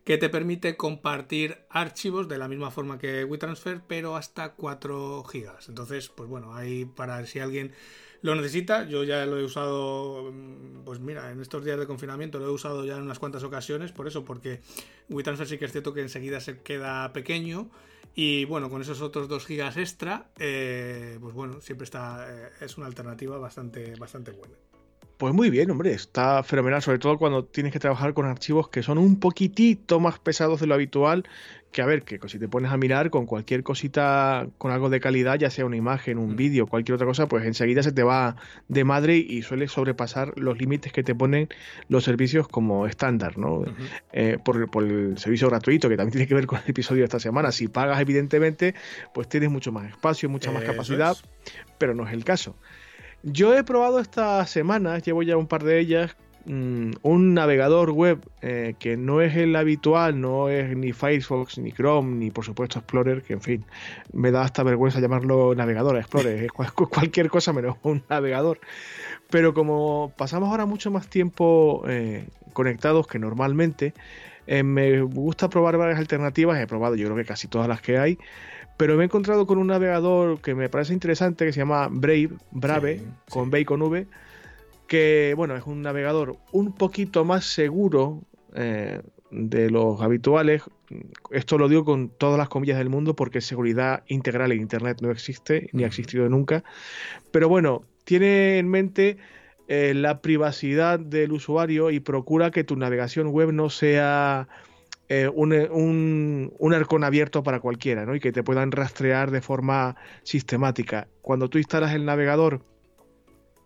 que te permite compartir archivos de la misma forma que WeTransfer, pero hasta 4 gigas. Entonces, pues bueno, ahí para si alguien lo necesita, yo ya lo he usado, mm, pues mira, en estos días de confinamiento lo he usado ya en unas cuantas ocasiones, por eso, porque WeTransfer sí que es cierto que enseguida se queda pequeño. Y bueno, con esos otros 2 gigas extra, eh, pues bueno, siempre está, eh, es una alternativa bastante, bastante buena. Pues muy bien, hombre, está fenomenal, sobre todo cuando tienes que trabajar con archivos que son un poquitito más pesados de lo habitual, que a ver, que si te pones a mirar con cualquier cosita, con algo de calidad, ya sea una imagen, un mm. vídeo, cualquier otra cosa, pues enseguida se te va de madre y suele sobrepasar los límites que te ponen los servicios como estándar, ¿no? Eh, por, el servicio gratuito, que también tiene que ver con el episodio de esta semana. Si pagas, evidentemente, pues tienes mucho más espacio, mucha más capacidad, pero no es el caso. Yo he probado estas semanas, llevo ya un par de ellas, mm, un navegador web eh, que no es el habitual, no es ni Firefox, ni Chrome, ni por supuesto Explorer, que en fin, me da hasta vergüenza llamarlo navegador, Explorer, es cualquier cosa menos un navegador. Pero como pasamos ahora mucho más tiempo eh, conectados que normalmente, eh, me gusta probar varias alternativas, he probado yo creo que casi todas las que hay, pero me he encontrado con un navegador que me parece interesante que se llama Brave, Brave, con B y con V, que bueno, es un navegador un poquito más seguro eh, de los habituales. Esto lo digo con todas las comillas del mundo porque seguridad integral en Internet no existe, ni ha existido nunca. Pero bueno, tiene en mente eh, la privacidad del usuario y procura que tu navegación web no sea eh, un, un, un, arcón abierto para cualquiera, ¿no? Y que te puedan rastrear de forma sistemática. Cuando tú instalas el navegador,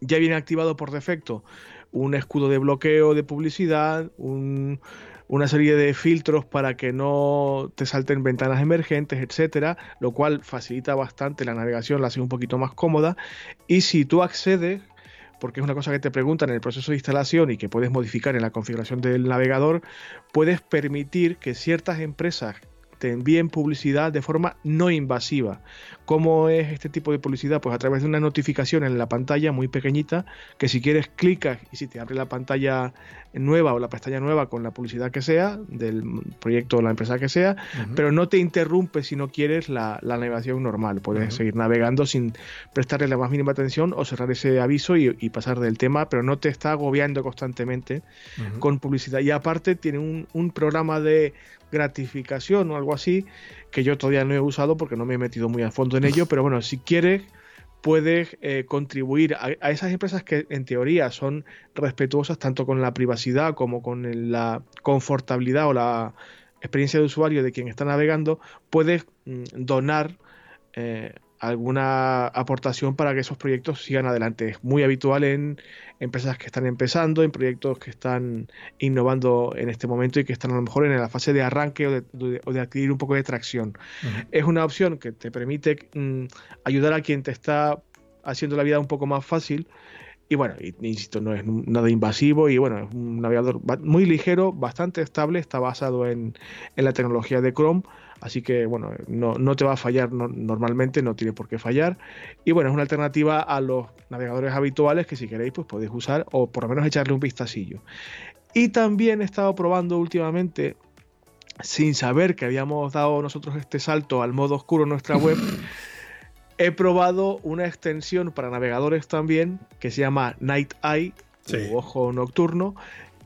ya viene activado por defecto un escudo de bloqueo de publicidad, un, una serie de filtros para que no te salten ventanas emergentes, etcétera, lo cual facilita bastante la navegación, la hace un poquito más cómoda. Y si tú accedes, porque es una cosa que te preguntan en el proceso de instalación y que puedes modificar en la configuración del navegador, puedes permitir que ciertas empresas te envíen publicidad de forma no invasiva. ¿Cómo es este tipo de publicidad? Pues a través de una notificación en la pantalla muy pequeñita que si quieres clicas y si te abre la pantalla nueva o la pestaña nueva con la publicidad que sea del proyecto o la empresa que sea, pero no te interrumpe si no quieres la, navegación normal. Puedes seguir navegando sin prestarle la más mínima atención o cerrar ese aviso y, pasar del tema, pero no te está agobiando constantemente con publicidad. Y aparte tiene un, un programa de gratificación o algo así, que yo todavía no he usado porque no me he metido muy a fondo en ello, pero bueno, si quieres puedes eh, contribuir a, esas empresas que en teoría son respetuosas tanto con la privacidad como con la confortabilidad o la experiencia de usuario de quien está navegando, puedes mm, donar eh, alguna aportación para que esos proyectos sigan adelante. Es muy habitual en empresas que están empezando, en proyectos que están innovando en este momento y que están a lo mejor en la fase de arranque o de, adquirir un poco de tracción. Es una opción que te permite mm, ayudar a quien te está haciendo la vida un poco más fácil. Y bueno, insisto, no es nada invasivo y bueno, es un navegador muy ligero, bastante estable, está basado en, en la tecnología de Chrome Así que bueno, no, te va a fallar normalmente, no tiene por qué fallar. Y bueno, es una alternativa a los navegadores habituales que si queréis pues podéis usar o por lo menos echarle un vistacillo. Y también he estado probando últimamente, sin saber que habíamos dado nosotros este salto al modo oscuro en nuestra web, he probado una extensión para navegadores también que se llama Night Eye, o ojo nocturno,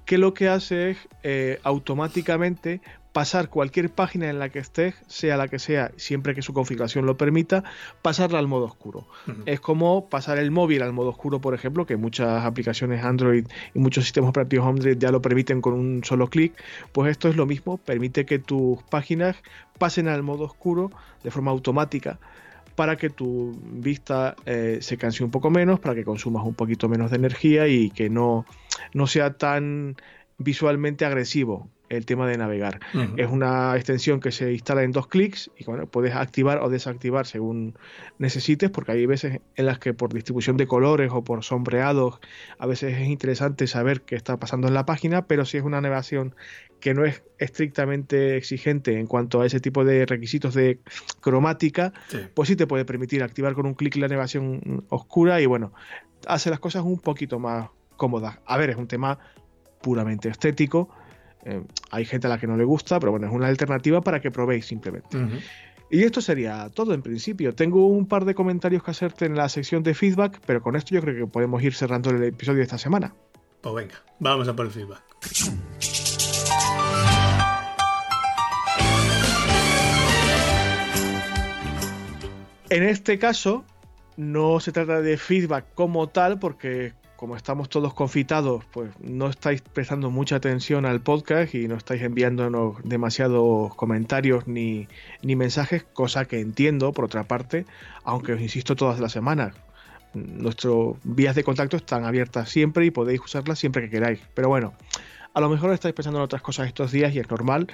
que lo que hace es eh, automáticamente pasar cualquier página en la que estés, sea la que sea, siempre que su configuración lo permita, pasarla al modo oscuro. Es como pasar el móvil al modo oscuro, por ejemplo, que muchas aplicaciones Android y muchos sistemas operativos Android ya lo permiten con un solo clic. Pues esto es lo mismo, permite que tus páginas pasen al modo oscuro de forma automática para que tu vista eh, se canse un poco menos, para que consumas un poquito menos de energía y que no, no sea tan visualmente agresivo el tema de navegar. Es una extensión que se instala en dos clics y bueno, puedes activar o desactivar según necesites, porque hay veces en las que por distribución de colores o por sombreados, a veces es interesante saber qué está pasando en la página, pero si es una navegación que no es estrictamente exigente en cuanto a ese tipo de requisitos de cromática, pues sí te puede permitir activar con un clic la navegación oscura y bueno, hace las cosas un poquito más cómodas. A ver, es un tema puramente estético eh, hay gente a la que no le gusta, pero bueno, es una alternativa para que probéis simplemente. Y esto sería todo en principio. Tengo un par de comentarios que hacerte en la sección de feedback, pero con esto yo creo que podemos ir cerrando el episodio de esta semana. Pues venga, vamos a por el feedback. En este caso, no se trata de feedback como tal, porque como estamos todos confitados, pues no estáis prestando mucha atención al podcast y no estáis enviándonos demasiados comentarios ni, mensajes, cosa que entiendo por otra parte, aunque os insisto todas las semanas. Nuestras vías de contacto están abiertas siempre y podéis usarlas siempre que queráis. Pero bueno, a lo mejor estáis pensando en otras cosas estos días y es normal.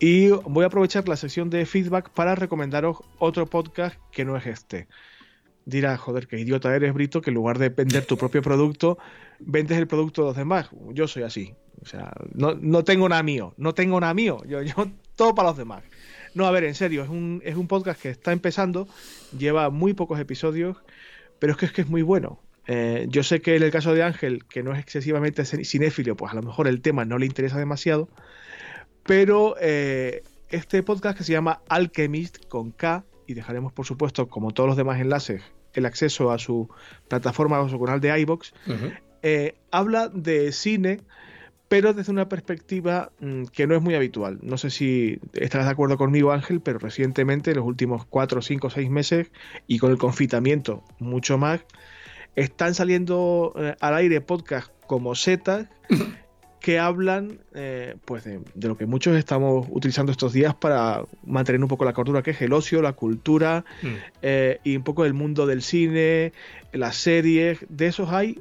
Y voy a aprovechar la sesión de feedback para recomendaros otro podcast que no es este. Dirás, joder, qué idiota eres, Brito, que en lugar de vender tu propio producto, vendes el producto de los demás. Yo soy así. O sea, no, no tengo nada mío, no tengo nada mío. Yo, yo todo para los demás. No, a ver, en serio, es un, es un podcast que está empezando, lleva muy pocos episodios, pero es que es que es muy bueno. Eh, yo sé que en el caso de Ángel, que no es excesivamente cinéfilo, pues a lo mejor el tema no le interesa demasiado, pero eh, este podcast que se llama Alchemist con K, y dejaremos por supuesto, como todos los demás enlaces, el acceso a su plataforma o su canal de iBox, eh, habla de cine, pero desde una perspectiva mm, que no es muy habitual. No sé si estarás de acuerdo conmigo, Ángel, pero recientemente, en los últimos 4, 5, 6 meses, y con el confinamiento mucho más, están saliendo eh, al aire podcasts como Z que hablan eh, pues de, lo que muchos estamos utilizando estos días para mantener un poco la cordura, que es el ocio, la cultura mm. eh, y un poco el mundo del cine, las series. De esos hay,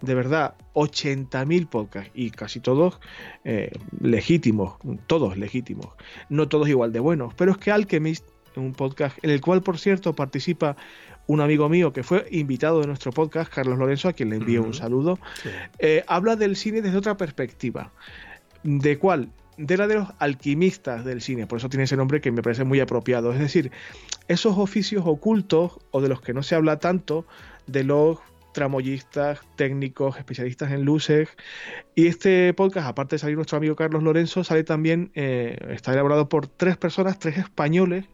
de verdad, 80.000 podcasts y casi todos legítimos, todos legítimos, no todos igual de buenos, pero es que Alchemist, un podcast en el cual, por cierto, participa un amigo mío que fue invitado de nuestro podcast, Carlos Lorenzo, a quien le envío un saludo, eh, habla del cine desde otra perspectiva. ¿De cuál? De la de los alquimistas del cine, por eso tiene ese nombre que me parece muy apropiado. Es decir, esos oficios ocultos o de los que no se habla tanto, de los tramoyistas, técnicos, especialistas en luces. Y este podcast, aparte de salir nuestro amigo Carlos Lorenzo, sale también, eh, está elaborado por tres personas, tres españoles,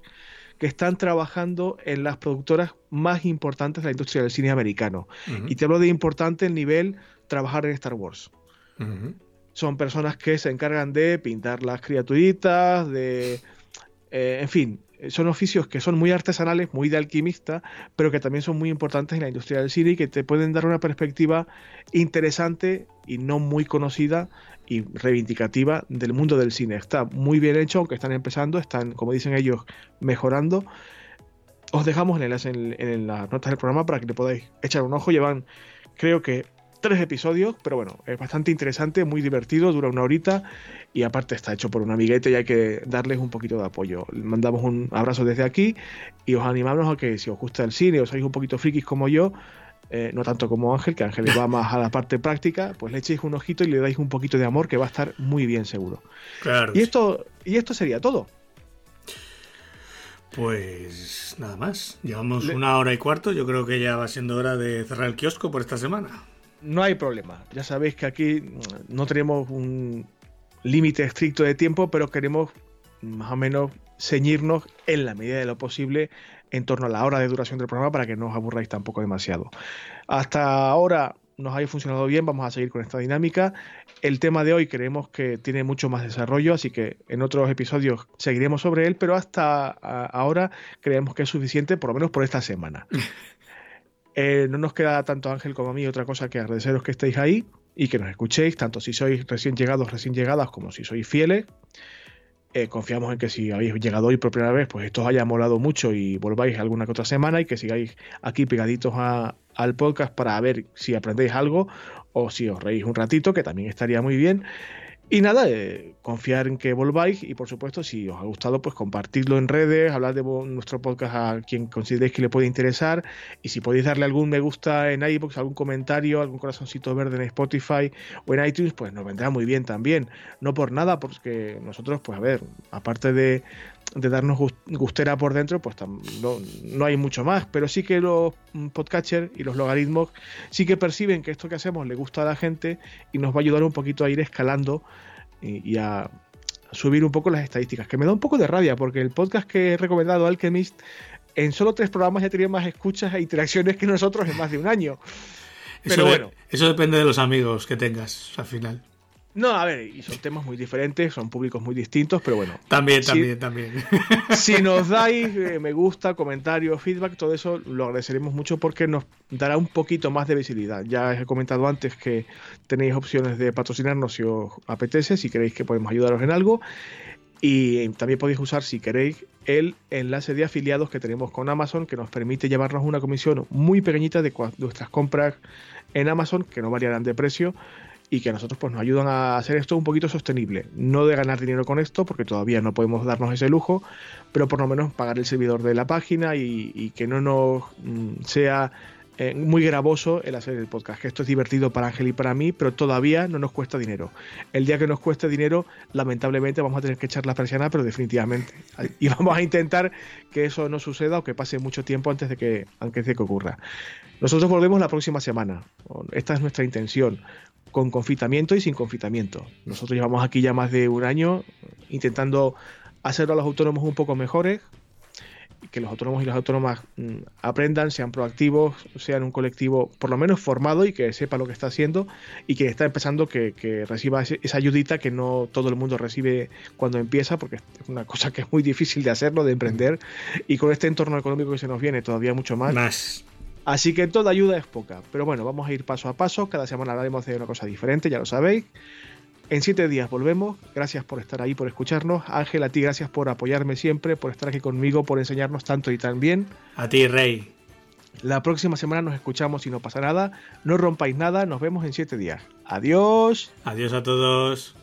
que están trabajando en las productoras más importantes de la industria del cine americano. Y te hablo de importante el nivel trabajar en Star Wars. Son personas que se encargan de pintar las criaturitas, de... Eh, en fin, son oficios que son muy artesanales, muy de alquimista, pero que también son muy importantes en la industria del cine y que te pueden dar una perspectiva interesante y no muy conocida y reivindicativa del mundo del cine. Está muy bien hecho, aunque están empezando, están, como dicen ellos, mejorando. Os dejamos el enlace en, las notas del programa para que le podáis echar un ojo. Llevan, creo que, tres episodios, pero bueno, es bastante interesante, muy divertido, dura una horita y aparte está hecho por un amiguete y hay que darles un poquito de apoyo. Mandamos un abrazo desde aquí y os animamos a que si os gusta el cine o sois un poquito frikis como yo, eh, no tanto como Ángel, que Ángel va más a la parte práctica, pues le echéis un ojito y le dais un poquito de amor que va a estar muy bien seguro. Claro. Y esto, y esto sería todo. Pues nada más. Llevamos una hora y cuarto. Yo creo que ya va siendo hora de cerrar el kiosco por esta semana. No hay problema. Ya sabéis que aquí no tenemos un límite estricto de tiempo, pero queremos más o menos ceñirnos en la medida de lo posible en torno a la hora de duración del programa para que no os aburráis tampoco demasiado. Hasta ahora nos haya funcionado bien, vamos a seguir con esta dinámica. El tema de hoy creemos que tiene mucho más desarrollo, así que en otros episodios seguiremos sobre él, pero hasta ahora creemos que es suficiente, por lo menos por esta semana. Eh, no nos queda tanto Ángel como a mí otra cosa que agradeceros que estéis ahí y que nos escuchéis, tanto si sois recién llegados, recién llegadas, como si sois fieles. Eh, confiamos en que si habéis llegado hoy por primera vez, pues esto os haya molado mucho y volváis alguna que otra semana y que sigáis aquí pegaditos al podcast para ver si aprendéis algo o si os reís un ratito, que también estaría muy bien. Y nada, eh, confiar en que volváis y por supuesto si os ha gustado pues compartirlo en redes, hablar de nuestro podcast a quien consideréis que le puede interesar y si podéis darle algún me gusta en iBox, algún comentario, algún corazoncito verde en Spotify o en iTunes, pues nos vendrá muy bien también. No por nada, porque nosotros pues a ver, aparte de, de darnos gustera por dentro, pues no, no, hay mucho más. Pero sí que los podcatchers y los logaritmos sí que perciben que esto que hacemos le gusta a la gente y nos va a ayudar un poquito a ir escalando y, a subir un poco las estadísticas. Que me da un poco de rabia porque el podcast que he recomendado, Alchemist, en solo tres programas ya tenía más escuchas e interacciones que nosotros en más de un año. Pero bueno. Eso depende de los amigos que tengas al final. No, a ver, y son temas muy diferentes, son públicos muy distintos, pero bueno. También, también, también. Si nos dais eh, me gusta, comentarios, feedback, todo eso lo agradeceremos mucho porque nos dará un poquito más de visibilidad. Ya os he comentado antes que tenéis opciones de patrocinarnos si os apetece, si queréis que podemos ayudaros en algo. Y también podéis usar, si queréis, el enlace de afiliados que tenemos con Amazon, que nos permite llevarnos una comisión muy pequeñita de nuestras compras en Amazon, que no variarán de precio y que a nosotros pues, nos ayudan a hacer esto un poquito sostenible. No de ganar dinero con esto, porque todavía no podemos darnos ese lujo, pero por lo menos pagar el servidor de la página y, que no nos mm, sea eh, muy gravoso el hacer el podcast, que esto es divertido para Ángel y para mí, pero todavía no nos cuesta dinero. El día que nos cueste dinero, lamentablemente vamos a tener que echar la persiana, pero definitivamente. Y vamos a intentar que eso no suceda o que pase mucho tiempo antes de que, antes de que ocurra. Nosotros volvemos la próxima semana. Esta es nuestra intención, con confitamiento y sin confitamiento. Nosotros llevamos aquí ya más de un año intentando hacer a los autónomos un poco mejores, que los autónomos y las autónomas mm, aprendan, sean proactivos, sean un colectivo por lo menos formado y que sepa lo que está haciendo y que está empezando que, reciba esa ayudita que no todo el mundo recibe cuando empieza, porque es una cosa que es muy difícil de hacerlo, de emprender, y con este entorno económico que se nos viene todavía mucho más. Más. Así que toda ayuda es poca, pero bueno, vamos a ir paso a paso, cada semana hablaremos de una cosa diferente, ya lo sabéis. En siete días volvemos. Gracias por estar ahí, por escucharnos. Ángel, a ti gracias por apoyarme siempre, por estar aquí conmigo, por enseñarnos tanto y tan bien. A ti, Rey. La próxima semana nos escuchamos y no pasa nada. No rompáis nada. Nos vemos en siete días. Adiós. Adiós a todos.